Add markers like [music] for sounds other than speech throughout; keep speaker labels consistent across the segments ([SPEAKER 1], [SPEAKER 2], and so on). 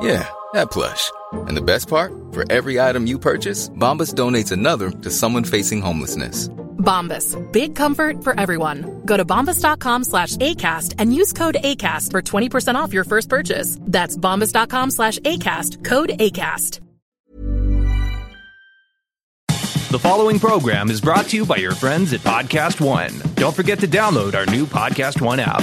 [SPEAKER 1] Yeah, that plush. And the best part? For every item you purchase, Bombas donates another to someone facing homelessness.
[SPEAKER 2] Bombas. Big comfort for everyone. Go to bombas.com slash ACAST and use code ACAST for 20% off your first purchase. That's bombas.com slash ACAST. Code ACAST.
[SPEAKER 3] The following program is brought to you by your friends at Podcast One. Don't forget to download our new Podcast One app.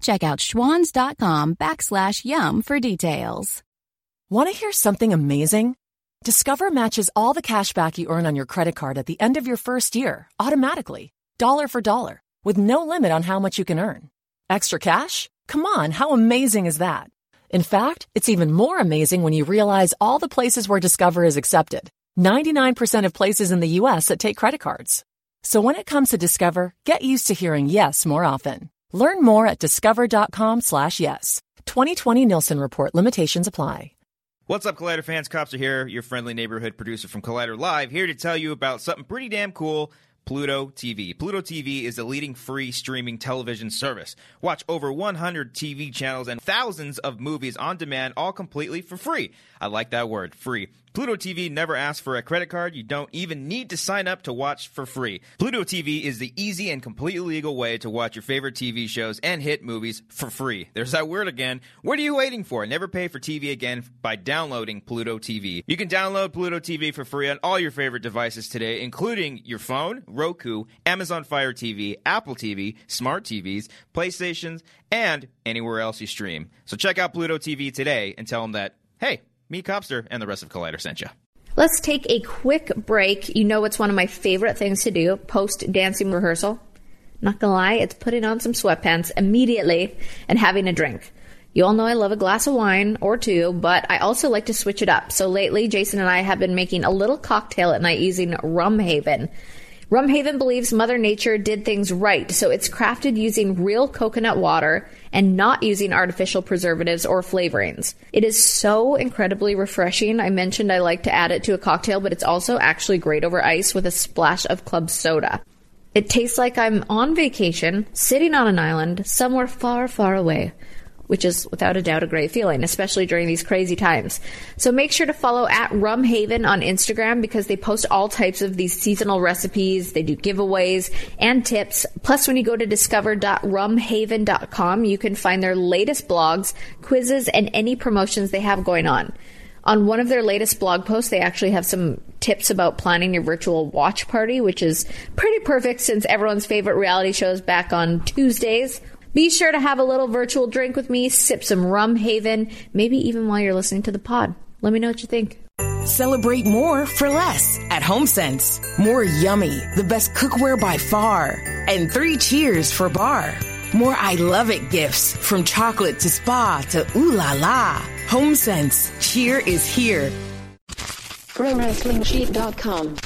[SPEAKER 4] Check out schwans.com backslash YUM for details.
[SPEAKER 5] Want to hear something amazing? Discover matches all the cash back you earn on your credit card at the end of your first year automatically, dollar for dollar, with no limit on how much you can earn. Extra cash? Come on, how amazing is that? In fact, it's even more amazing when you realize all the places where Discover is accepted 99% of places in the US that take credit cards. So when it comes to Discover, get used to hearing yes more often. Learn more at discover.com slash yes. 2020 Nielsen Report limitations apply.
[SPEAKER 6] What's up, Collider fans? Copster here, your friendly neighborhood producer from Collider Live, here to tell you about something pretty damn cool. Pluto TV. Pluto TV is the leading free streaming television service. Watch over 100 TV channels and thousands of movies on demand, all completely for free. I like that word, free. Pluto TV never asks for a credit card. You don't even need to sign up to watch for free. Pluto TV is the easy and completely legal way to watch your favorite TV shows and hit movies for free. There's that word again. What are you waiting for? Never pay for TV again by downloading Pluto TV. You can download Pluto TV for free on all your favorite devices today, including your phone, Roku, Amazon Fire TV, Apple TV, smart TVs, PlayStations, and anywhere else you stream. So check out Pluto TV today and tell them that, hey, me, Copster, and the rest of Collider sent you.
[SPEAKER 7] Let's take a quick break. You know it's one of my favorite things to do post dancing rehearsal. Not gonna lie, it's putting on some sweatpants immediately and having a drink. You all know I love a glass of wine or two, but I also like to switch it up. So lately, Jason and I have been making a little cocktail at night using Rum Haven. Rumhaven believes Mother Nature did things right, so it's crafted using real coconut water and not using artificial preservatives or flavorings. It is so incredibly refreshing. I mentioned I like to add it to a cocktail, but it's also actually great over ice with a splash of club soda. It tastes like I'm on vacation, sitting on an island, somewhere far, far away which is without a doubt a great feeling, especially during these crazy times. So make sure to follow at Rumhaven on Instagram because they post all types of these seasonal recipes. They do giveaways and tips. Plus, when you go to discover.rumhaven.com, you can find their latest blogs, quizzes, and any promotions they have going on. On one of their latest blog posts, they actually have some tips about planning your virtual watch party, which is pretty perfect since everyone's favorite reality show is back on Tuesdays. Be sure to have a little virtual drink with me, sip some rum haven, maybe even while you're listening to the pod. Let me know what you think.
[SPEAKER 8] Celebrate more for less at HomeSense. More yummy, the best cookware by far. And three cheers for bar. More I love it gifts from chocolate to spa to ooh la la. HomeSense. Cheer is here.
[SPEAKER 9] ProWrestlingSheet.com.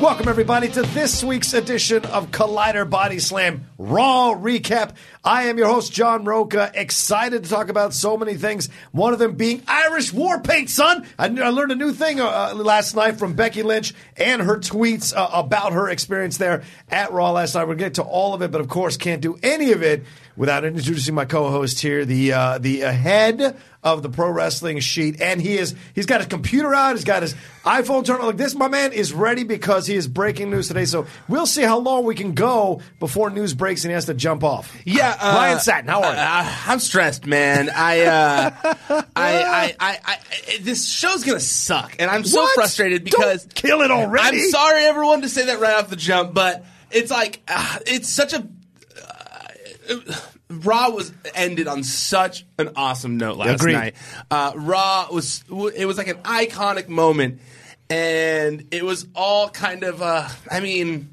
[SPEAKER 10] Welcome, everybody, to this week's edition of Collider Body Slam Raw Recap. I am your host, John Rocha, excited to talk about so many things. One of them being Irish war paint, son. I, I learned a new thing uh, last night from Becky Lynch and her tweets uh, about her experience there at Raw last night. We're going to get to all of it, but of course, can't do any of it without introducing my co-host here, the uh, the uh, head of the pro wrestling sheet, and he is he's got his computer out, he's got his iPhone turned on. Like this, my man is ready because he is breaking news today. So we'll see how long we can go before news breaks and he has to jump off.
[SPEAKER 11] Yeah, uh,
[SPEAKER 10] Ryan Satin, how are you?
[SPEAKER 11] Uh, I'm stressed, man. I, uh, [laughs] I, I, I, I, this show's gonna suck, and I'm so
[SPEAKER 10] What?
[SPEAKER 11] frustrated because
[SPEAKER 10] Don't kill it already.
[SPEAKER 11] I'm sorry, everyone, to say that right off the jump, but it's like uh, it's such a. Raw was ended on such an awesome note last
[SPEAKER 10] Agreed.
[SPEAKER 11] night. Uh, Raw was it was like an iconic moment, and it was all kind of. Uh, I mean,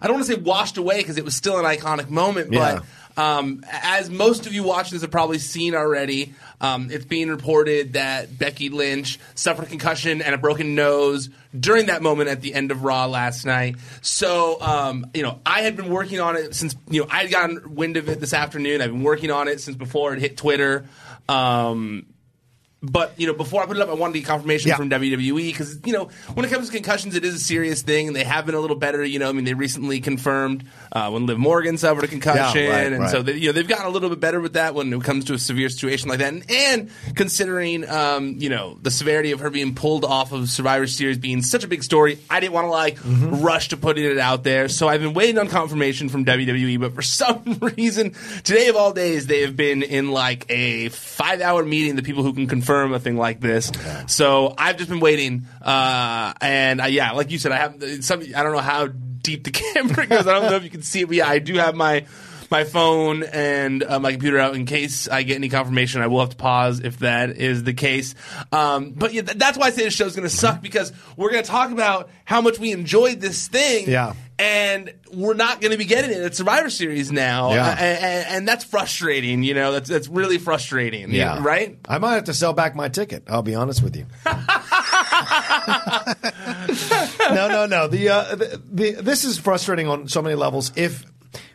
[SPEAKER 11] I don't want to say washed away because it was still an iconic moment,
[SPEAKER 10] Yeah.
[SPEAKER 11] but um, as most of you watching this have probably seen already, um, it's being reported that Becky Lynch suffered a concussion and a broken nose during that moment at the end of Raw last night. So, um, you know, I had been working on it since, you know, I had gotten wind of it this afternoon. I've been working on it since before it hit Twitter. Um, but you know, before I put it up, I wanted to get confirmation
[SPEAKER 10] Yeah.
[SPEAKER 11] from WWE because you know, when it comes to concussions, it is a serious thing, and they have been a little better. You know, I mean, they recently confirmed uh, when Liv Morgan suffered a concussion,
[SPEAKER 10] Yeah, right,
[SPEAKER 11] and
[SPEAKER 10] right.
[SPEAKER 11] so they, you know they've gotten a little bit better with that when it comes to a severe situation like that. And, and considering um, you know the severity of her being pulled off of Survivor Series being such a big story, I didn't want to like
[SPEAKER 10] Mm-hmm.
[SPEAKER 11] rush to putting it out there. So I've been waiting on confirmation from WWE, but for [laughs] some reason, today of all days, they have been in like a five-hour meeting. The people who can confirm a thing like this. So I've just been waiting, uh, and uh, yeah, like you said, I have some. I don't know how deep the [laughs] camera goes. I don't know if you can see it, but yeah, I do have my my phone and uh, my computer out in case I get any confirmation. I will have to pause if that is the case. Um, but yeah, th- that's why I say this show's going to suck because we're going to talk about how much we enjoyed this thing.
[SPEAKER 10] Yeah.
[SPEAKER 11] And we're not going to be getting it at Survivor Series now,
[SPEAKER 10] Yeah.
[SPEAKER 11] And, and that's frustrating. You know, that's that's really frustrating. Yeah, right?
[SPEAKER 10] I might have to sell back my ticket. I'll be honest with you. [laughs] no, no, no. The, uh, the, the this is frustrating on so many levels. If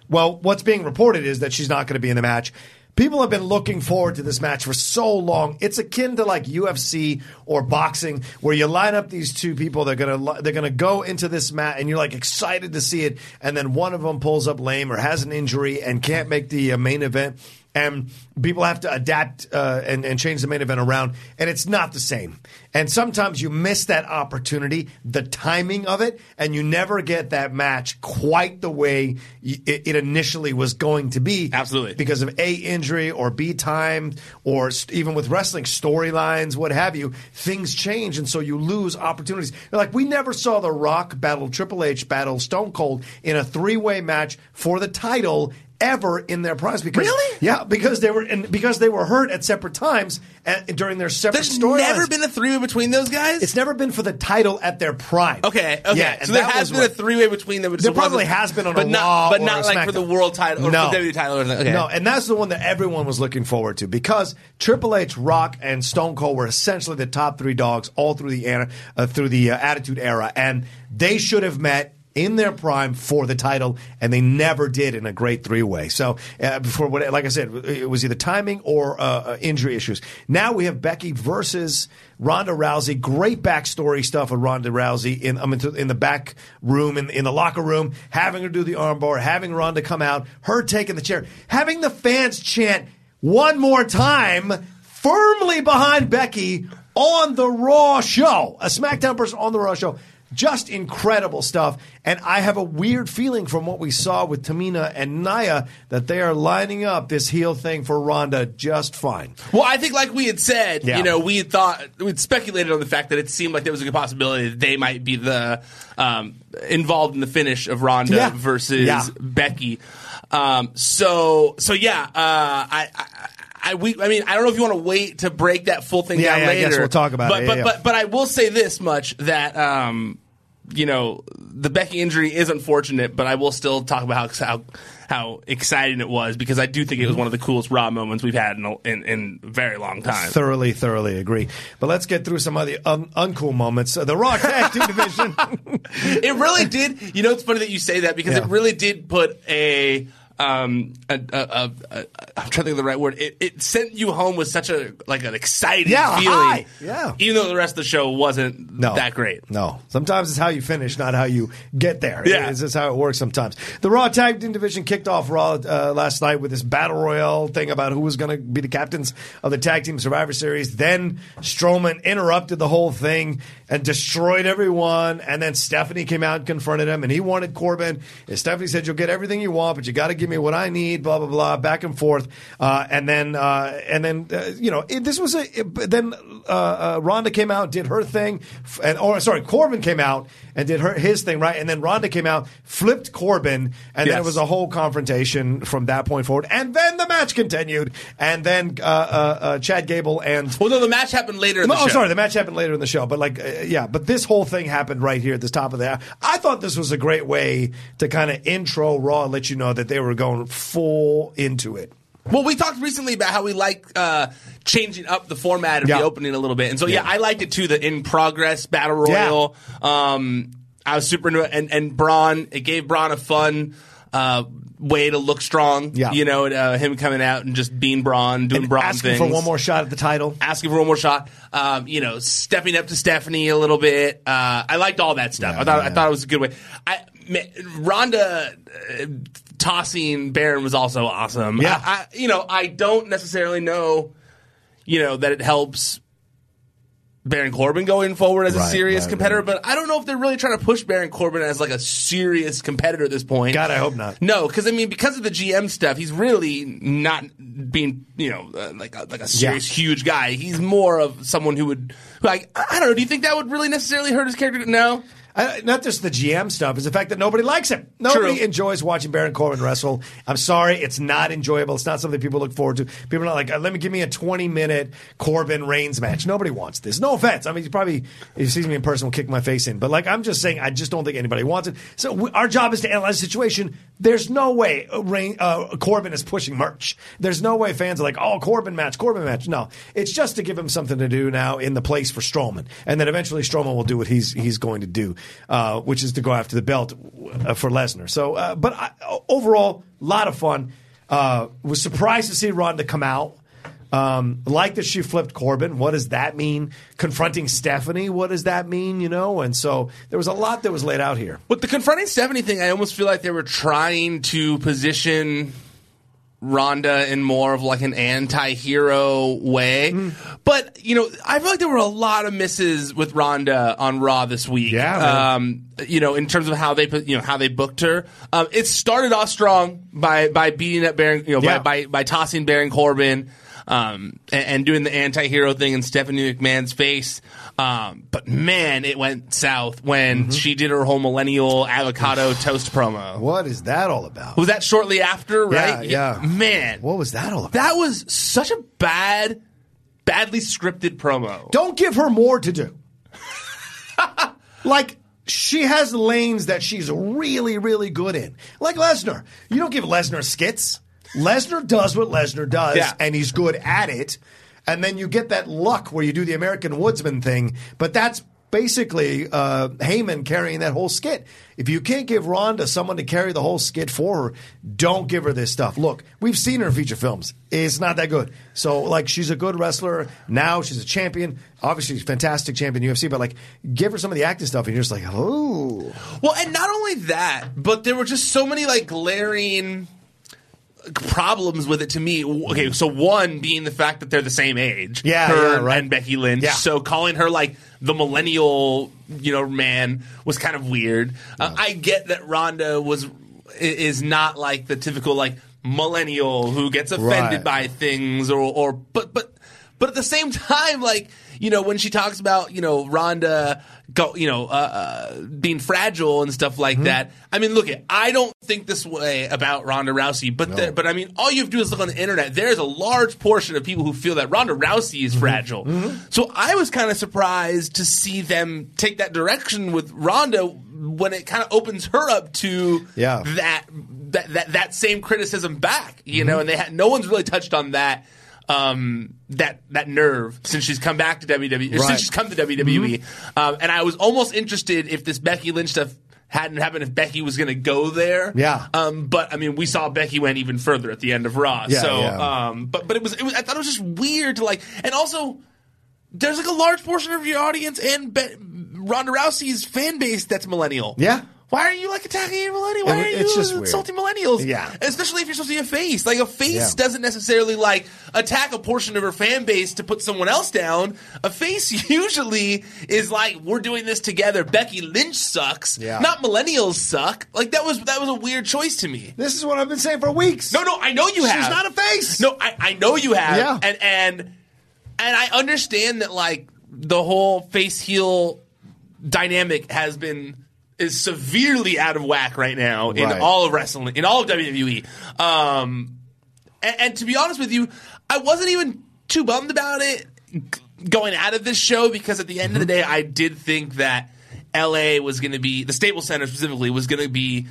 [SPEAKER 10] well, what's being reported is that she's not going to be in the match. People have been looking forward to this match for so long. It's akin to like UFC or boxing, where you line up these two people. They're gonna they're gonna go into this match, and you're like excited to see it. And then one of them pulls up lame or has an injury and can't make the uh, main event and people have to adapt uh, and, and change the main event around, and it's not the same. And sometimes you miss that opportunity, the timing of it, and you never get that match quite the way it, it initially was going to be.
[SPEAKER 11] Absolutely.
[SPEAKER 10] Because of A, injury, or B, time, or st- even with wrestling, storylines, what have you, things change, and so you lose opportunities. Like, we never saw The Rock battle Triple H, battle Stone Cold in a three way match for the title ever in their primes because
[SPEAKER 11] Really?
[SPEAKER 10] yeah because they were and because they were hurt at separate times at, during their separate
[SPEAKER 11] There's
[SPEAKER 10] storylines.
[SPEAKER 11] never been a three-way between those guys.
[SPEAKER 10] It's never been for the title at their prime.
[SPEAKER 11] Okay, okay.
[SPEAKER 10] Yeah,
[SPEAKER 11] so there has been a three-way between them.
[SPEAKER 10] There probably has been on
[SPEAKER 11] but
[SPEAKER 10] a
[SPEAKER 11] not,
[SPEAKER 10] Raw
[SPEAKER 11] but not like for the world title or
[SPEAKER 10] No.
[SPEAKER 11] for WWE title or. Okay.
[SPEAKER 10] No, and that's the one that everyone was looking forward to because Triple H, Rock, and Stone Cold were essentially the top three dogs all through the era, uh, through the uh, Attitude Era, and they should have met in their prime for the title, and they never did in a great three way. So, uh, before what, like I said, it was either timing or uh, uh, injury issues. Now we have Becky versus Ronda Rousey. Great backstory stuff with Ronda Rousey in I mean, in the back room, in, in the locker room, having her do the armbar, having Ronda come out, her taking the chair, having the fans chant one more time firmly behind Becky on the Raw show, a SmackDown person on the Raw show. Just incredible stuff. And I have a weird feeling from what we saw with Tamina and Nia that they are lining up this heel thing for Ronda just fine.
[SPEAKER 11] Well, I think, like we had said,
[SPEAKER 10] Yeah.
[SPEAKER 11] you know, we had thought we'd speculated on the fact that it seemed like there was a good possibility that they might be the um, involved in the finish of Ronda
[SPEAKER 10] Yeah.
[SPEAKER 11] versus
[SPEAKER 10] Yeah.
[SPEAKER 11] Becky. Um, so so yeah, uh, I. I I, we, I mean, I don't know if you want to wait to break that full thing
[SPEAKER 10] Yeah,
[SPEAKER 11] down
[SPEAKER 10] yeah, I guess we'll talk about
[SPEAKER 11] but,
[SPEAKER 10] it.
[SPEAKER 11] But,
[SPEAKER 10] Yeah,
[SPEAKER 11] but,
[SPEAKER 10] yeah.
[SPEAKER 11] but I will say this much that, um, you know, the Becky injury is unfortunate, but I will still talk about how, how, how exciting it was because I do think it was one of the coolest Raw moments we've had in a, in, in a very long time.
[SPEAKER 10] Thoroughly, thoroughly agree. But let's get through some of the un- uncool moments. Uh, The Raw Tag Team [laughs] Division.
[SPEAKER 11] it really did. You know, it's funny that you say that because
[SPEAKER 10] Yeah.
[SPEAKER 11] it really did put a. Um, a, a, a, I'm trying to think of the right word. It, it sent you home with such a like an exciting
[SPEAKER 10] Yeah,
[SPEAKER 11] feeling.
[SPEAKER 10] high. Yeah.
[SPEAKER 11] even though the rest of the show wasn't
[SPEAKER 10] No.
[SPEAKER 11] that great.
[SPEAKER 10] No. Sometimes it's how you finish, not how you get there.
[SPEAKER 11] Yeah.
[SPEAKER 10] It's just how it works sometimes. The Raw Tag Team Division kicked off Raw uh, last night with this Battle Royale thing about who was going to be the captains of the Tag Team Survivor Series. Then Strowman interrupted the whole thing and destroyed everyone. And then Stephanie came out and confronted him, and he wanted Corbin. And Stephanie said, You'll get everything you want, but you got to give me what I need, blah, blah, blah, back and forth. Uh, and then, uh, and then uh, you know, it, this was a. It, then uh, uh, Ronda came out, did her thing, f- and or sorry, Corbin came out and did her his thing, right? And then Ronda came out, flipped Corbin, and then it was a whole confrontation from that point forward. And then the match continued, and then uh, uh, uh, Chad Gable and
[SPEAKER 11] Well, no, the match happened later. In
[SPEAKER 10] no,
[SPEAKER 11] the
[SPEAKER 10] oh,
[SPEAKER 11] show.
[SPEAKER 10] sorry, the match happened later in the show, but like, uh, yeah, but this whole thing happened right here at the top of the. I thought this was a great way to kind of intro Raw and let you know that they were going full into it.
[SPEAKER 11] Well, we talked recently about how we like uh, changing up the format of
[SPEAKER 10] Yeah.
[SPEAKER 11] the opening a little bit, and so yeah,
[SPEAKER 10] Yeah.
[SPEAKER 11] I liked it too. The in progress battle royal. Um, I was super into it, and and Braun. It gave Braun a fun. Uh, way to look strong,
[SPEAKER 10] Yeah.
[SPEAKER 11] You know, uh, him coming out and just being Braun, doing
[SPEAKER 10] And
[SPEAKER 11] Braun
[SPEAKER 10] asking
[SPEAKER 11] things,
[SPEAKER 10] for one more shot at the title.
[SPEAKER 11] asking for one more shot. Um, you know, stepping up to Stephanie a little bit. Uh, I liked all that stuff.
[SPEAKER 10] Yeah,
[SPEAKER 11] I thought I thought it was a good way. I Ronda uh, tossing Baron was also awesome.
[SPEAKER 10] Yeah.
[SPEAKER 11] I, I, you know, I don't necessarily know, you know, that it helps. Baron Corbin going forward as a
[SPEAKER 10] Right,
[SPEAKER 11] serious
[SPEAKER 10] right,
[SPEAKER 11] competitor,
[SPEAKER 10] right.
[SPEAKER 11] but I don't know if they're really trying to push Baron Corbin as like a serious competitor at this point.
[SPEAKER 10] God, I hope not.
[SPEAKER 11] No, because I mean, because of the GM stuff, he's really not being, you know, uh, like a, like a serious, huge guy. He's more of someone who would, like, I don't know. Do you think that would really necessarily hurt his character? No.
[SPEAKER 10] I, not just the GM stuff, is the fact that nobody likes him. Nobody
[SPEAKER 11] True.
[SPEAKER 10] enjoys watching Baron Corbin wrestle. I'm sorry, it's not enjoyable. It's not something people look forward to. People are not like, uh, let me give me a 20 minute Corbin Reigns match. Nobody wants this. No offense. I mean, he probably, if he sees me in person, will kick my face in. But like, I'm just saying, I just don't think anybody wants it. So we, our job is to analyze the situation. There's no way uh, Reign, uh, Corbin is pushing merch. There's no way fans are like, oh, Corbin match, Corbin match. No, it's just to give him something to do now in the place for Strowman, and then eventually Strowman will do what he's he's going to do, uh, which is to go after the belt uh, for Lesnar. So, uh, but I, overall, a lot of fun. Uh, was surprised to see Ronda come out. Um, like that she flipped Corbin. What does that mean? Confronting Stephanie. What does that mean? You know, and so there was a lot that was laid out here.
[SPEAKER 11] With the confronting Stephanie thing, I almost feel like they were trying to position Ronda in more of like an anti-hero way.
[SPEAKER 10] Hmm.
[SPEAKER 11] But, you know, I feel like there were a lot of misses with Ronda on Raw this week.
[SPEAKER 10] Yeah.
[SPEAKER 11] Um, you know, in terms of how they put, you know, how they booked her. Um, it started off strong by, by beating up Baron, you know,
[SPEAKER 10] Yeah.
[SPEAKER 11] by, by, by tossing Baron Corbin. Um, and, and doing the anti-hero thing in Stephanie McMahon's face. Um, but man, it went south when
[SPEAKER 10] Mm-hmm.
[SPEAKER 11] she did her whole millennial avocado toast promo.
[SPEAKER 10] What is that all about?
[SPEAKER 11] Was that shortly after, right?
[SPEAKER 10] Yeah, yeah.
[SPEAKER 11] Man,
[SPEAKER 10] What was that all about?
[SPEAKER 11] that was such a bad, badly scripted promo.
[SPEAKER 10] Don't give her more to do. [laughs] like she has lanes that she's really, really good in. Like Lesnar. You don't give Lesnar skits. Lesnar does what Lesnar does,
[SPEAKER 11] Yeah.
[SPEAKER 10] and he's good at it. And then you get that luck where you do the American Woodsman thing, but that's basically uh, Heyman carrying that whole skit. If you can't give Ronda someone to carry the whole skit for her, don't give her this stuff. Look, we've seen her in feature films. It's not that good. So, like, she's a good wrestler. Now she's a champion. Obviously, she's a fantastic champion in UFC, but, like, give her some of the acting stuff, and you're just like, oh.
[SPEAKER 11] Well, and not only that, but there were just so many like glaring problems with it to me. Okay, so one being the fact that they're the same age,
[SPEAKER 10] Yeah,
[SPEAKER 11] her
[SPEAKER 10] yeah, right.
[SPEAKER 11] and Becky Lynch.
[SPEAKER 10] Yeah.
[SPEAKER 11] So calling her like the millennial, you know, man was kind of weird. Uh, I get that Ronda was is not like the typical like millennial who gets offended
[SPEAKER 10] Right.
[SPEAKER 11] by things or or but but But at the same [laughs] time, like you know, when she talks about you know Ronda, go, you know, uh, uh, being fragile and stuff like that. I mean, look. I don't think this way about Ronda Rousey, but the, but I mean, all you have to do is look on the internet. There's a large portion of people who feel that Ronda Rousey is fragile. So I was kind of surprised to see them take that direction with Ronda when it kind of opens her up to
[SPEAKER 10] Yeah.
[SPEAKER 11] that that that, that same criticism back, you know, and they had no one's really touched on that um, that that nerve since she's come back to WWE,
[SPEAKER 10] Right.
[SPEAKER 11] since she's come to WWE. Um, and I was almost interested if this Becky Lynch stuff hadn't happened, if Becky was going to go there.
[SPEAKER 10] Yeah.
[SPEAKER 11] Um, but I mean, we saw Becky went even further at the end of Raw.
[SPEAKER 10] Yeah,
[SPEAKER 11] so,
[SPEAKER 10] yeah.
[SPEAKER 11] um, but but it was, it was I thought it was just weird to like, and also there's like a large portion of your audience and Be- Ronda Rousey's fan base that's millennial.
[SPEAKER 10] Yeah.
[SPEAKER 11] Why are you like attacking a millennial? Why are you
[SPEAKER 10] it's just weird.
[SPEAKER 11] insulting millennials?
[SPEAKER 10] Yeah.
[SPEAKER 11] Especially if you're supposed to be a face. Like a face
[SPEAKER 10] Yeah.
[SPEAKER 11] doesn't necessarily like attack a portion of her fan base to put someone else down. A face [laughs] usually is like, we're doing this together. Becky Lynch sucks.
[SPEAKER 10] Yeah.
[SPEAKER 11] Not millennials suck. Like that was that was a weird choice to me.
[SPEAKER 10] This is what I've been saying for weeks.
[SPEAKER 11] No, no, I know you have.
[SPEAKER 10] She's not a face.
[SPEAKER 11] No, I, I know you have.
[SPEAKER 10] Yeah.
[SPEAKER 11] And and and I understand that like the whole face heel dynamic has been is severely out of whack right now in
[SPEAKER 10] Right.
[SPEAKER 11] all of wrestling, in all of WWE. Um, and, and to be honest with you, I wasn't even too bummed about it going out of this show because at the end of the
[SPEAKER 10] Mm-hmm.
[SPEAKER 11] day, I did think that LA was going to be the Staples Center specifically was going to be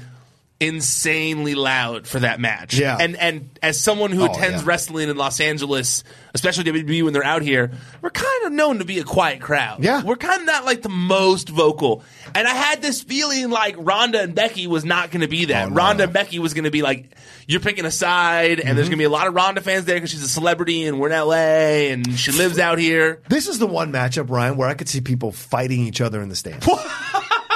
[SPEAKER 11] insanely loud for that match.
[SPEAKER 10] Yeah.
[SPEAKER 11] And and as someone who
[SPEAKER 10] Oh,
[SPEAKER 11] attends
[SPEAKER 10] yeah.
[SPEAKER 11] wrestling in Los Angeles, especially WWE when they're out here, we're kind of known to be a quiet crowd.
[SPEAKER 10] Yeah.
[SPEAKER 11] We're kind of not like the most vocal. And I had this feeling like Ronda and Becky was not going to be that.
[SPEAKER 10] Oh, no.
[SPEAKER 11] Ronda and Becky was going to be like, you're picking a side, and
[SPEAKER 10] Mm-hmm.
[SPEAKER 11] there's going to be a lot of Ronda fans there because she's a celebrity and we're in LA and she lives out here.
[SPEAKER 10] This is the one matchup, Ryan, where I could see people fighting each other in the stands. [laughs]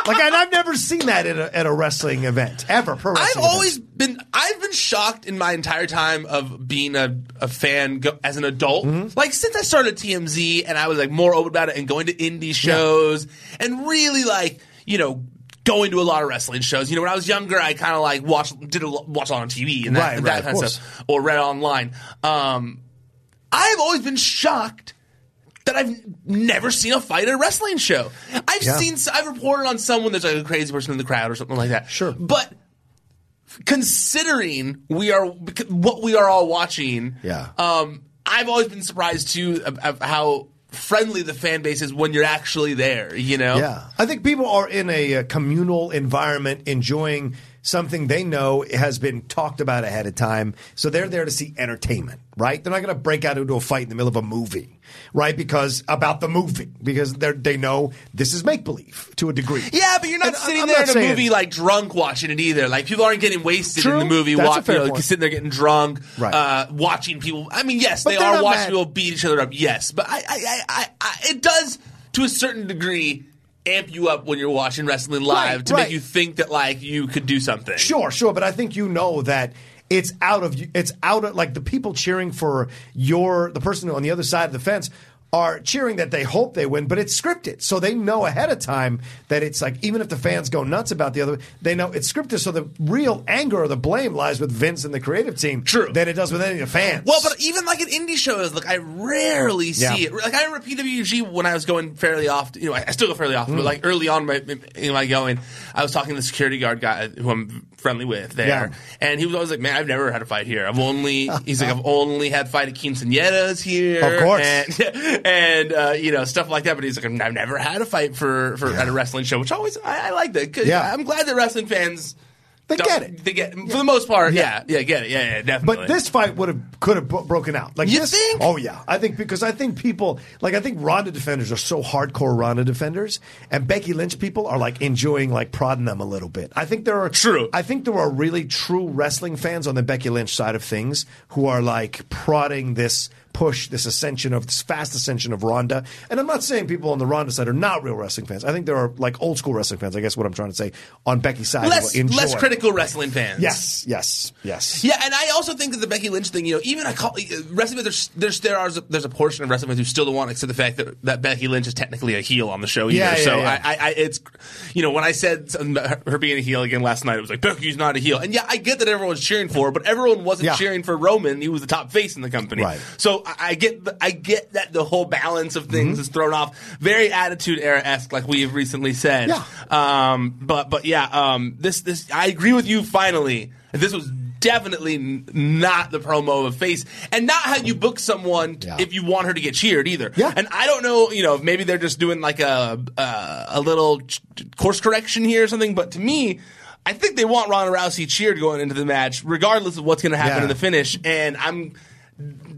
[SPEAKER 10] like, and I've never seen that at a, at a wrestling event ever. Pro wrestling
[SPEAKER 11] I've
[SPEAKER 10] wrestling
[SPEAKER 11] always been I've been shocked in my entire time of being a, a fan go, as an adult.
[SPEAKER 10] Mm-hmm.
[SPEAKER 11] Like since I started TMZ and I was like more open about it and going to indie shows and really like you know going to a lot of wrestling shows. You know, when I was younger, I kind of like watched did a, watch a lot on TV and that,
[SPEAKER 10] Right,
[SPEAKER 11] and that
[SPEAKER 10] of
[SPEAKER 11] kind of
[SPEAKER 10] course.
[SPEAKER 11] stuff or read online. Um, I've always been shocked that I've never seen a fight at a wrestling show. I've
[SPEAKER 10] Yeah.
[SPEAKER 11] seen, I've reported on someone that's like a crazy person in the crowd or something like that.
[SPEAKER 10] Sure.
[SPEAKER 11] but considering we are what we are all watching,
[SPEAKER 10] Yeah.
[SPEAKER 11] um, I've always been surprised too of, of how friendly the fan base is when you're actually there. You know,
[SPEAKER 10] Yeah. I think people are in a, uh communal environment enjoying something they know has been talked about ahead of time. So they're there to see entertainment, right? They're not going to break out into a fight in the middle of a movie, right? Because about the movie, because they they know this is make believe to a degree.
[SPEAKER 11] Yeah, but you're not
[SPEAKER 10] And
[SPEAKER 11] sitting
[SPEAKER 10] I'm
[SPEAKER 11] there
[SPEAKER 10] not
[SPEAKER 11] in a
[SPEAKER 10] saying-
[SPEAKER 11] movie like drunk watching it either. Like people aren't getting wasted
[SPEAKER 10] True.
[SPEAKER 11] in the movie,
[SPEAKER 10] That's a
[SPEAKER 11] watch,
[SPEAKER 10] fair
[SPEAKER 11] you know,
[SPEAKER 10] point.
[SPEAKER 11] sitting there getting drunk,
[SPEAKER 10] Right.
[SPEAKER 11] uh, watching people. I mean, yes,
[SPEAKER 10] But
[SPEAKER 11] they
[SPEAKER 10] they're
[SPEAKER 11] are
[SPEAKER 10] not
[SPEAKER 11] watching
[SPEAKER 10] mad.
[SPEAKER 11] people beat each other up. Yes, but I, I, I, I, I, it does to a certain degree amp you up when you're watching wrestling live
[SPEAKER 10] Right,
[SPEAKER 11] to
[SPEAKER 10] right.
[SPEAKER 11] make you think that like you could do something.
[SPEAKER 10] Sure, sure, but I think you know that it's out of it's out of like the people cheering for your the person on the other side of the fence are cheering that they hope they win, but it's scripted. So they know ahead of time that it's like even if the fans go nuts about the other, they know it's scripted. So the real anger or the blame lies with Vince and the creative team
[SPEAKER 11] True.
[SPEAKER 10] than it does with any of the fans.
[SPEAKER 11] Well, but even like at indie shows, like I rarely see
[SPEAKER 10] Yeah.
[SPEAKER 11] it. Like I remember PWG when I was going fairly often. You know, I still go fairly often,
[SPEAKER 10] Mm.
[SPEAKER 11] but like early on my, in my going, I was talking to the security guard guy who I'm friendly with there,
[SPEAKER 10] Yeah.
[SPEAKER 11] and he was always like, "Man, I've never had a fight here. I've only," he's like, "I've only had fight at quinceañeras here,
[SPEAKER 10] Of course.
[SPEAKER 11] and, [laughs] and uh, you know stuff like that." But he's like, "I've never had a fight for for at a wrestling show," which always I, I like that.
[SPEAKER 10] Yeah.
[SPEAKER 11] I'm glad that wrestling fans.
[SPEAKER 10] They
[SPEAKER 11] don't-
[SPEAKER 10] get it.
[SPEAKER 11] They get for the most part. Yeah, yeah, get it. Yeah, yeah, definitely.
[SPEAKER 10] But this fight would have could have bro- broken out. Like
[SPEAKER 11] You
[SPEAKER 10] this,
[SPEAKER 11] think?
[SPEAKER 10] Oh yeah, I think because I think people like I think Ronda defenders are so hardcore Ronda defenders, and Becky Lynch people are like enjoying like prodding them a little bit. I think there are
[SPEAKER 11] True.
[SPEAKER 10] I think there are really true wrestling fans on the Becky Lynch side of things who are like prodding this push, this ascension of this fast ascension of Ronda. And I'm not saying people on the Ronda side are not real wrestling fans. I think there are like old school wrestling fans. I guess what I'm trying to say on Becky's side.
[SPEAKER 11] less less critical wrestling fans.
[SPEAKER 10] Yes, yes, yes.
[SPEAKER 11] Yeah, and I also think that the Becky Lynch thing, you know, even I call uh, wrestling fans. There's, there's there are there's a portion of wrestling fans who still don't want to accept the fact that, that Becky Lynch is technically a heel on the show. Either.
[SPEAKER 10] Yeah, yeah,
[SPEAKER 11] so
[SPEAKER 10] yeah.
[SPEAKER 11] I, I, it's you know when I said her- her being a heel again last night, it was like Becky's not a heel, and yeah, I get that everyone's cheering for, her, but everyone wasn't
[SPEAKER 10] Yeah.
[SPEAKER 11] cheering for Roman. He was the top face in the company.
[SPEAKER 10] Right.
[SPEAKER 11] So so I get I get that the whole balance of things is thrown off. Very attitude era esque, like we have recently said.
[SPEAKER 10] Yeah.
[SPEAKER 11] Um. But but yeah. Um. This this I agree with you. Finally, this was definitely n- not the promo of a face, and not how you book someone
[SPEAKER 10] Yeah.
[SPEAKER 11] if you want her to get cheered either.
[SPEAKER 10] Yeah.
[SPEAKER 11] And I don't know. You know, maybe they're just doing like a uh, a little ch- course correction here or something. But to me. I think they want Ronda Rousey cheered going into the match, regardless of what's going to happen
[SPEAKER 10] Yeah.
[SPEAKER 11] in the finish. And I'm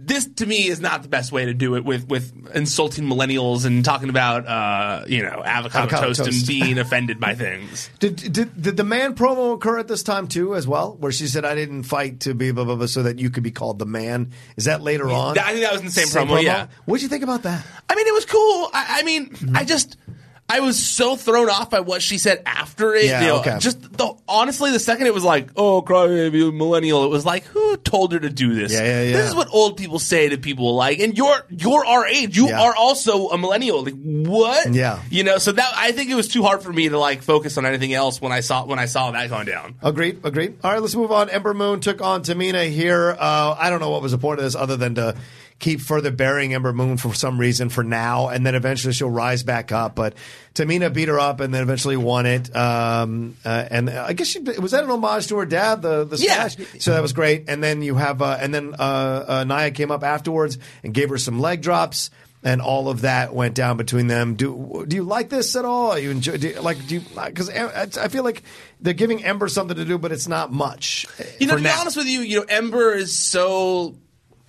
[SPEAKER 11] this to me is not the best way to do it with with insulting millennials and talking about uh, you know avocado,
[SPEAKER 10] Avocado
[SPEAKER 11] toast, and being [laughs] offended by things.
[SPEAKER 10] Did, did did the man promo occur at this time too, as well, where she said, "I didn't fight to be blah blah blah," so that you could be called the man? Is that later on?
[SPEAKER 11] I think that was in the same promo, yeah.
[SPEAKER 10] What'd you think about that?
[SPEAKER 11] I mean, it was cool. I, I mean, I just. I was so thrown off by what she said after it.
[SPEAKER 10] Yeah,
[SPEAKER 11] you know,
[SPEAKER 10] okay.
[SPEAKER 11] Just the, honestly, the second it was like, "Oh, crybaby millennial," it was like, "Who told her to do this?"
[SPEAKER 10] Yeah, yeah, yeah.
[SPEAKER 11] This is what old people say to people. Like, and you're you're our age. You
[SPEAKER 10] Yeah.
[SPEAKER 11] are also a millennial. Like, what?
[SPEAKER 10] Yeah.
[SPEAKER 11] You know. So that I think it was too hard for me to like focus on anything else when I saw when I saw that going down.
[SPEAKER 10] Agreed. Agreed. All right, let's move on. Ember Moon took on Tamina here. Uh, I don't know what was the point of this other than to keep further burying Ember Moon for some reason for now, and then eventually she'll rise back up. But Tamina beat her up and then eventually won it. Um, uh, and I guess she was that an homage to her dad, the the
[SPEAKER 11] Yeah.
[SPEAKER 10] So that was great. And then you have uh, and then uh, uh, Nia came up afterwards and gave her some leg drops. And all of that went down between them. Do do you like this at all? Are you enjoy do you, like do you because I feel like they're giving Ember something to do, but it's not much.
[SPEAKER 11] You know, to be
[SPEAKER 10] now.
[SPEAKER 11] honest with you, you know, Ember is so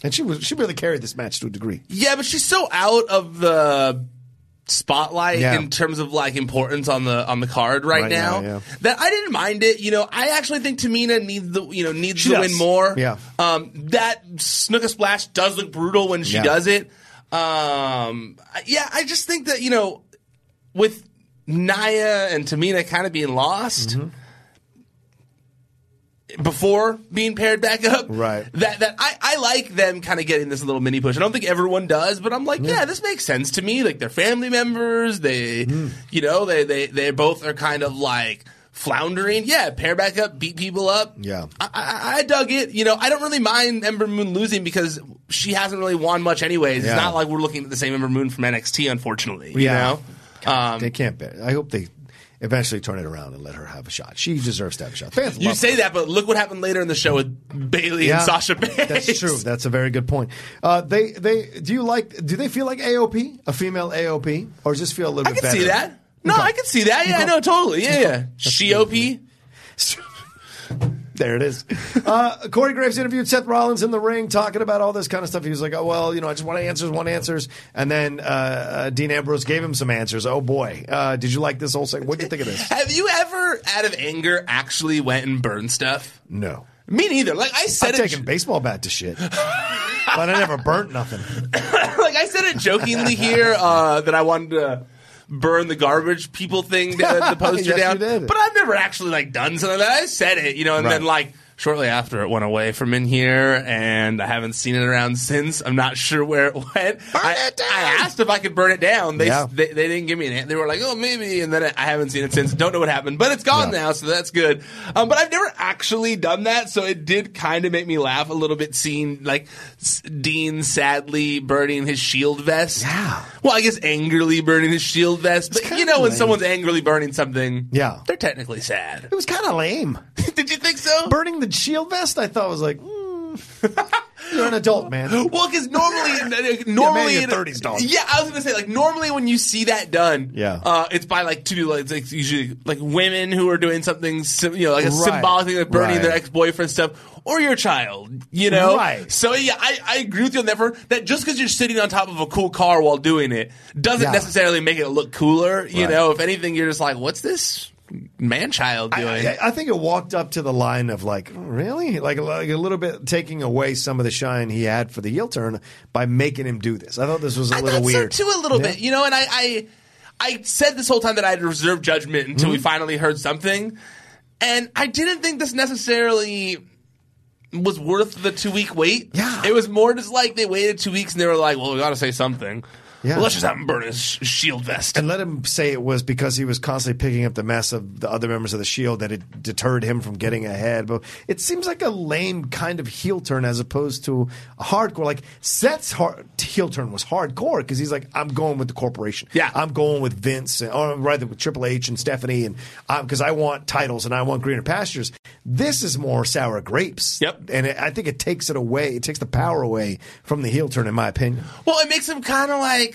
[SPEAKER 10] and she was she really carried this match to a degree.
[SPEAKER 11] Yeah, but she's so out of the spotlight
[SPEAKER 10] Yeah.
[SPEAKER 11] in terms of like importance on the on the card right,
[SPEAKER 10] Right
[SPEAKER 11] now,
[SPEAKER 10] now, yeah.
[SPEAKER 11] that I didn't mind it. You know, I actually think Tamina needs the you know needs
[SPEAKER 10] She
[SPEAKER 11] to
[SPEAKER 10] does.
[SPEAKER 11] win more.
[SPEAKER 10] Yeah.
[SPEAKER 11] Um, that Snuka Splash does look brutal when she
[SPEAKER 10] Yeah.
[SPEAKER 11] does it. Um, yeah, I just think that you know with Nia and Tamina kind of being lost.
[SPEAKER 10] Mm-hmm.
[SPEAKER 11] Before being paired back up,
[SPEAKER 10] Right.
[SPEAKER 11] That that I, I like them kind of getting this little mini push. I don't think everyone does, but I'm like, yeah, this makes sense to me. Like they're family members. They,
[SPEAKER 10] Hmm.
[SPEAKER 11] you know, they they they both are kind of like floundering. Yeah, pair back up, beat people up.
[SPEAKER 10] Yeah.
[SPEAKER 11] I, I, I dug it. You know, I don't really mind Ember Moon losing because she hasn't really won much anyways.
[SPEAKER 10] Yeah.
[SPEAKER 11] It's not like we're looking at the same Ember Moon from NXT, unfortunately. You
[SPEAKER 10] Yeah.
[SPEAKER 11] know, um,
[SPEAKER 10] they can't. I hope they eventually turn it around and let her have a shot. She deserves to have a shot. Fans
[SPEAKER 11] you say
[SPEAKER 10] her.
[SPEAKER 11] that, but look what happened later in the show with Bayley
[SPEAKER 10] Yeah,
[SPEAKER 11] and Sasha Banks.
[SPEAKER 10] That's true. That's a very good point. Uh, they they do you like? Do they feel like AOP, a female AOP, or this feel a little
[SPEAKER 11] I
[SPEAKER 10] bit
[SPEAKER 11] can
[SPEAKER 10] better?
[SPEAKER 11] see that. No,
[SPEAKER 10] Okay.
[SPEAKER 11] I can see that. Yeah, no, totally. Yeah, yeah. She OP. [laughs]
[SPEAKER 10] There it is. Uh, Corey Graves interviewed Seth Rollins in the ring, talking about all this kind of stuff. He was like, "Oh well, you know, I just want answers, want answers." And then uh, uh, Dean Ambrose gave him some answers. Oh boy, uh, did you like this whole thing? What do you think of this?
[SPEAKER 11] Have you ever, out of anger, actually went and burned stuff?
[SPEAKER 10] No,
[SPEAKER 11] Me neither. Like I said it.
[SPEAKER 10] taken baseball bat to shit, but I never burnt nothing. [laughs]
[SPEAKER 11] like I said it jokingly here uh, that I wanted to burn the garbage people thing, the, the [laughs] poster
[SPEAKER 10] Yes,
[SPEAKER 11] down. But I've never actually like done something like that. I said it, you know, and
[SPEAKER 10] Right.
[SPEAKER 11] then like shortly after it went away from in here, and I haven't seen it around since. I'm not sure where it [laughs] went. I,
[SPEAKER 10] it down.
[SPEAKER 11] I asked if I could burn it down. They,
[SPEAKER 10] Yeah.
[SPEAKER 11] they they didn't give me an answer. They were like, oh maybe, and then I haven't seen it since. Don't know what happened, but it's gone
[SPEAKER 10] Yeah.
[SPEAKER 11] now, so that's good. Um, but I've never actually done that, so it did kind of make me laugh a little bit seeing like S- Dean sadly burning his shield vest.
[SPEAKER 10] Yeah.
[SPEAKER 11] Well, I guess angrily burning his shield vest, but you know when
[SPEAKER 10] lame.
[SPEAKER 11] someone's angrily burning something,
[SPEAKER 10] Yeah.
[SPEAKER 11] they're technically sad.
[SPEAKER 10] It was kind of lame. [laughs]
[SPEAKER 11] Did you think so?
[SPEAKER 10] Burning the shield vest, I thought was like, mm, [laughs] you're an adult, man.
[SPEAKER 11] Well, because normally, [laughs] normally,
[SPEAKER 10] in 30s, dog.
[SPEAKER 11] Yeah, I was gonna say like normally when you see that done,
[SPEAKER 10] Yeah.
[SPEAKER 11] uh, it's by like two like it's like usually like women who are doing something, sim- you know, like a
[SPEAKER 10] Right.
[SPEAKER 11] symbolic thing, like burning
[SPEAKER 10] Right.
[SPEAKER 11] their ex boyfriend stuff, or your child, you know,
[SPEAKER 10] Right.
[SPEAKER 11] So yeah, I, I agree with you on that. For that, just because you're sitting on top of a cool car while doing it doesn't
[SPEAKER 10] Yeah.
[SPEAKER 11] necessarily make it look cooler. You
[SPEAKER 10] Right.
[SPEAKER 11] know, if anything, you're just like, what's this man child doing?
[SPEAKER 10] I, I think it walked up to the line of like, really, like, like a little bit taking away some of the shine he had for the heel turn by making him do this. I thought this was a
[SPEAKER 11] I
[SPEAKER 10] little
[SPEAKER 11] thought
[SPEAKER 10] weird
[SPEAKER 11] so too, a little
[SPEAKER 10] Yeah.
[SPEAKER 11] bit, you know. And I, I, I said this whole time that I had reserved judgment until
[SPEAKER 10] Mm-hmm.
[SPEAKER 11] we finally heard something, and I didn't think this necessarily was worth the two week wait.
[SPEAKER 10] Yeah.
[SPEAKER 11] it was more just like they waited two weeks and they were like, "Well, we got to say something."
[SPEAKER 10] Yeah.
[SPEAKER 11] Well, let's just have him burn his shield vest.
[SPEAKER 10] And let him say it was because he was constantly picking up the mess of the other members of the Shield that it deterred him from getting ahead. But it seems like a lame kind of heel turn as opposed to a hardcore. Like Seth's hard, heel turn was hardcore because he's like, I'm going with the corporation.
[SPEAKER 11] Yeah.
[SPEAKER 10] I'm going with Vince, and, or rather with Triple H and Stephanie, and uh, because I want titles and I want greener pastures. This is more sour grapes.
[SPEAKER 11] Yep.
[SPEAKER 10] And it, I think it takes it away. It takes the power away from the heel turn, in my opinion.
[SPEAKER 11] Well, it makes him kind of like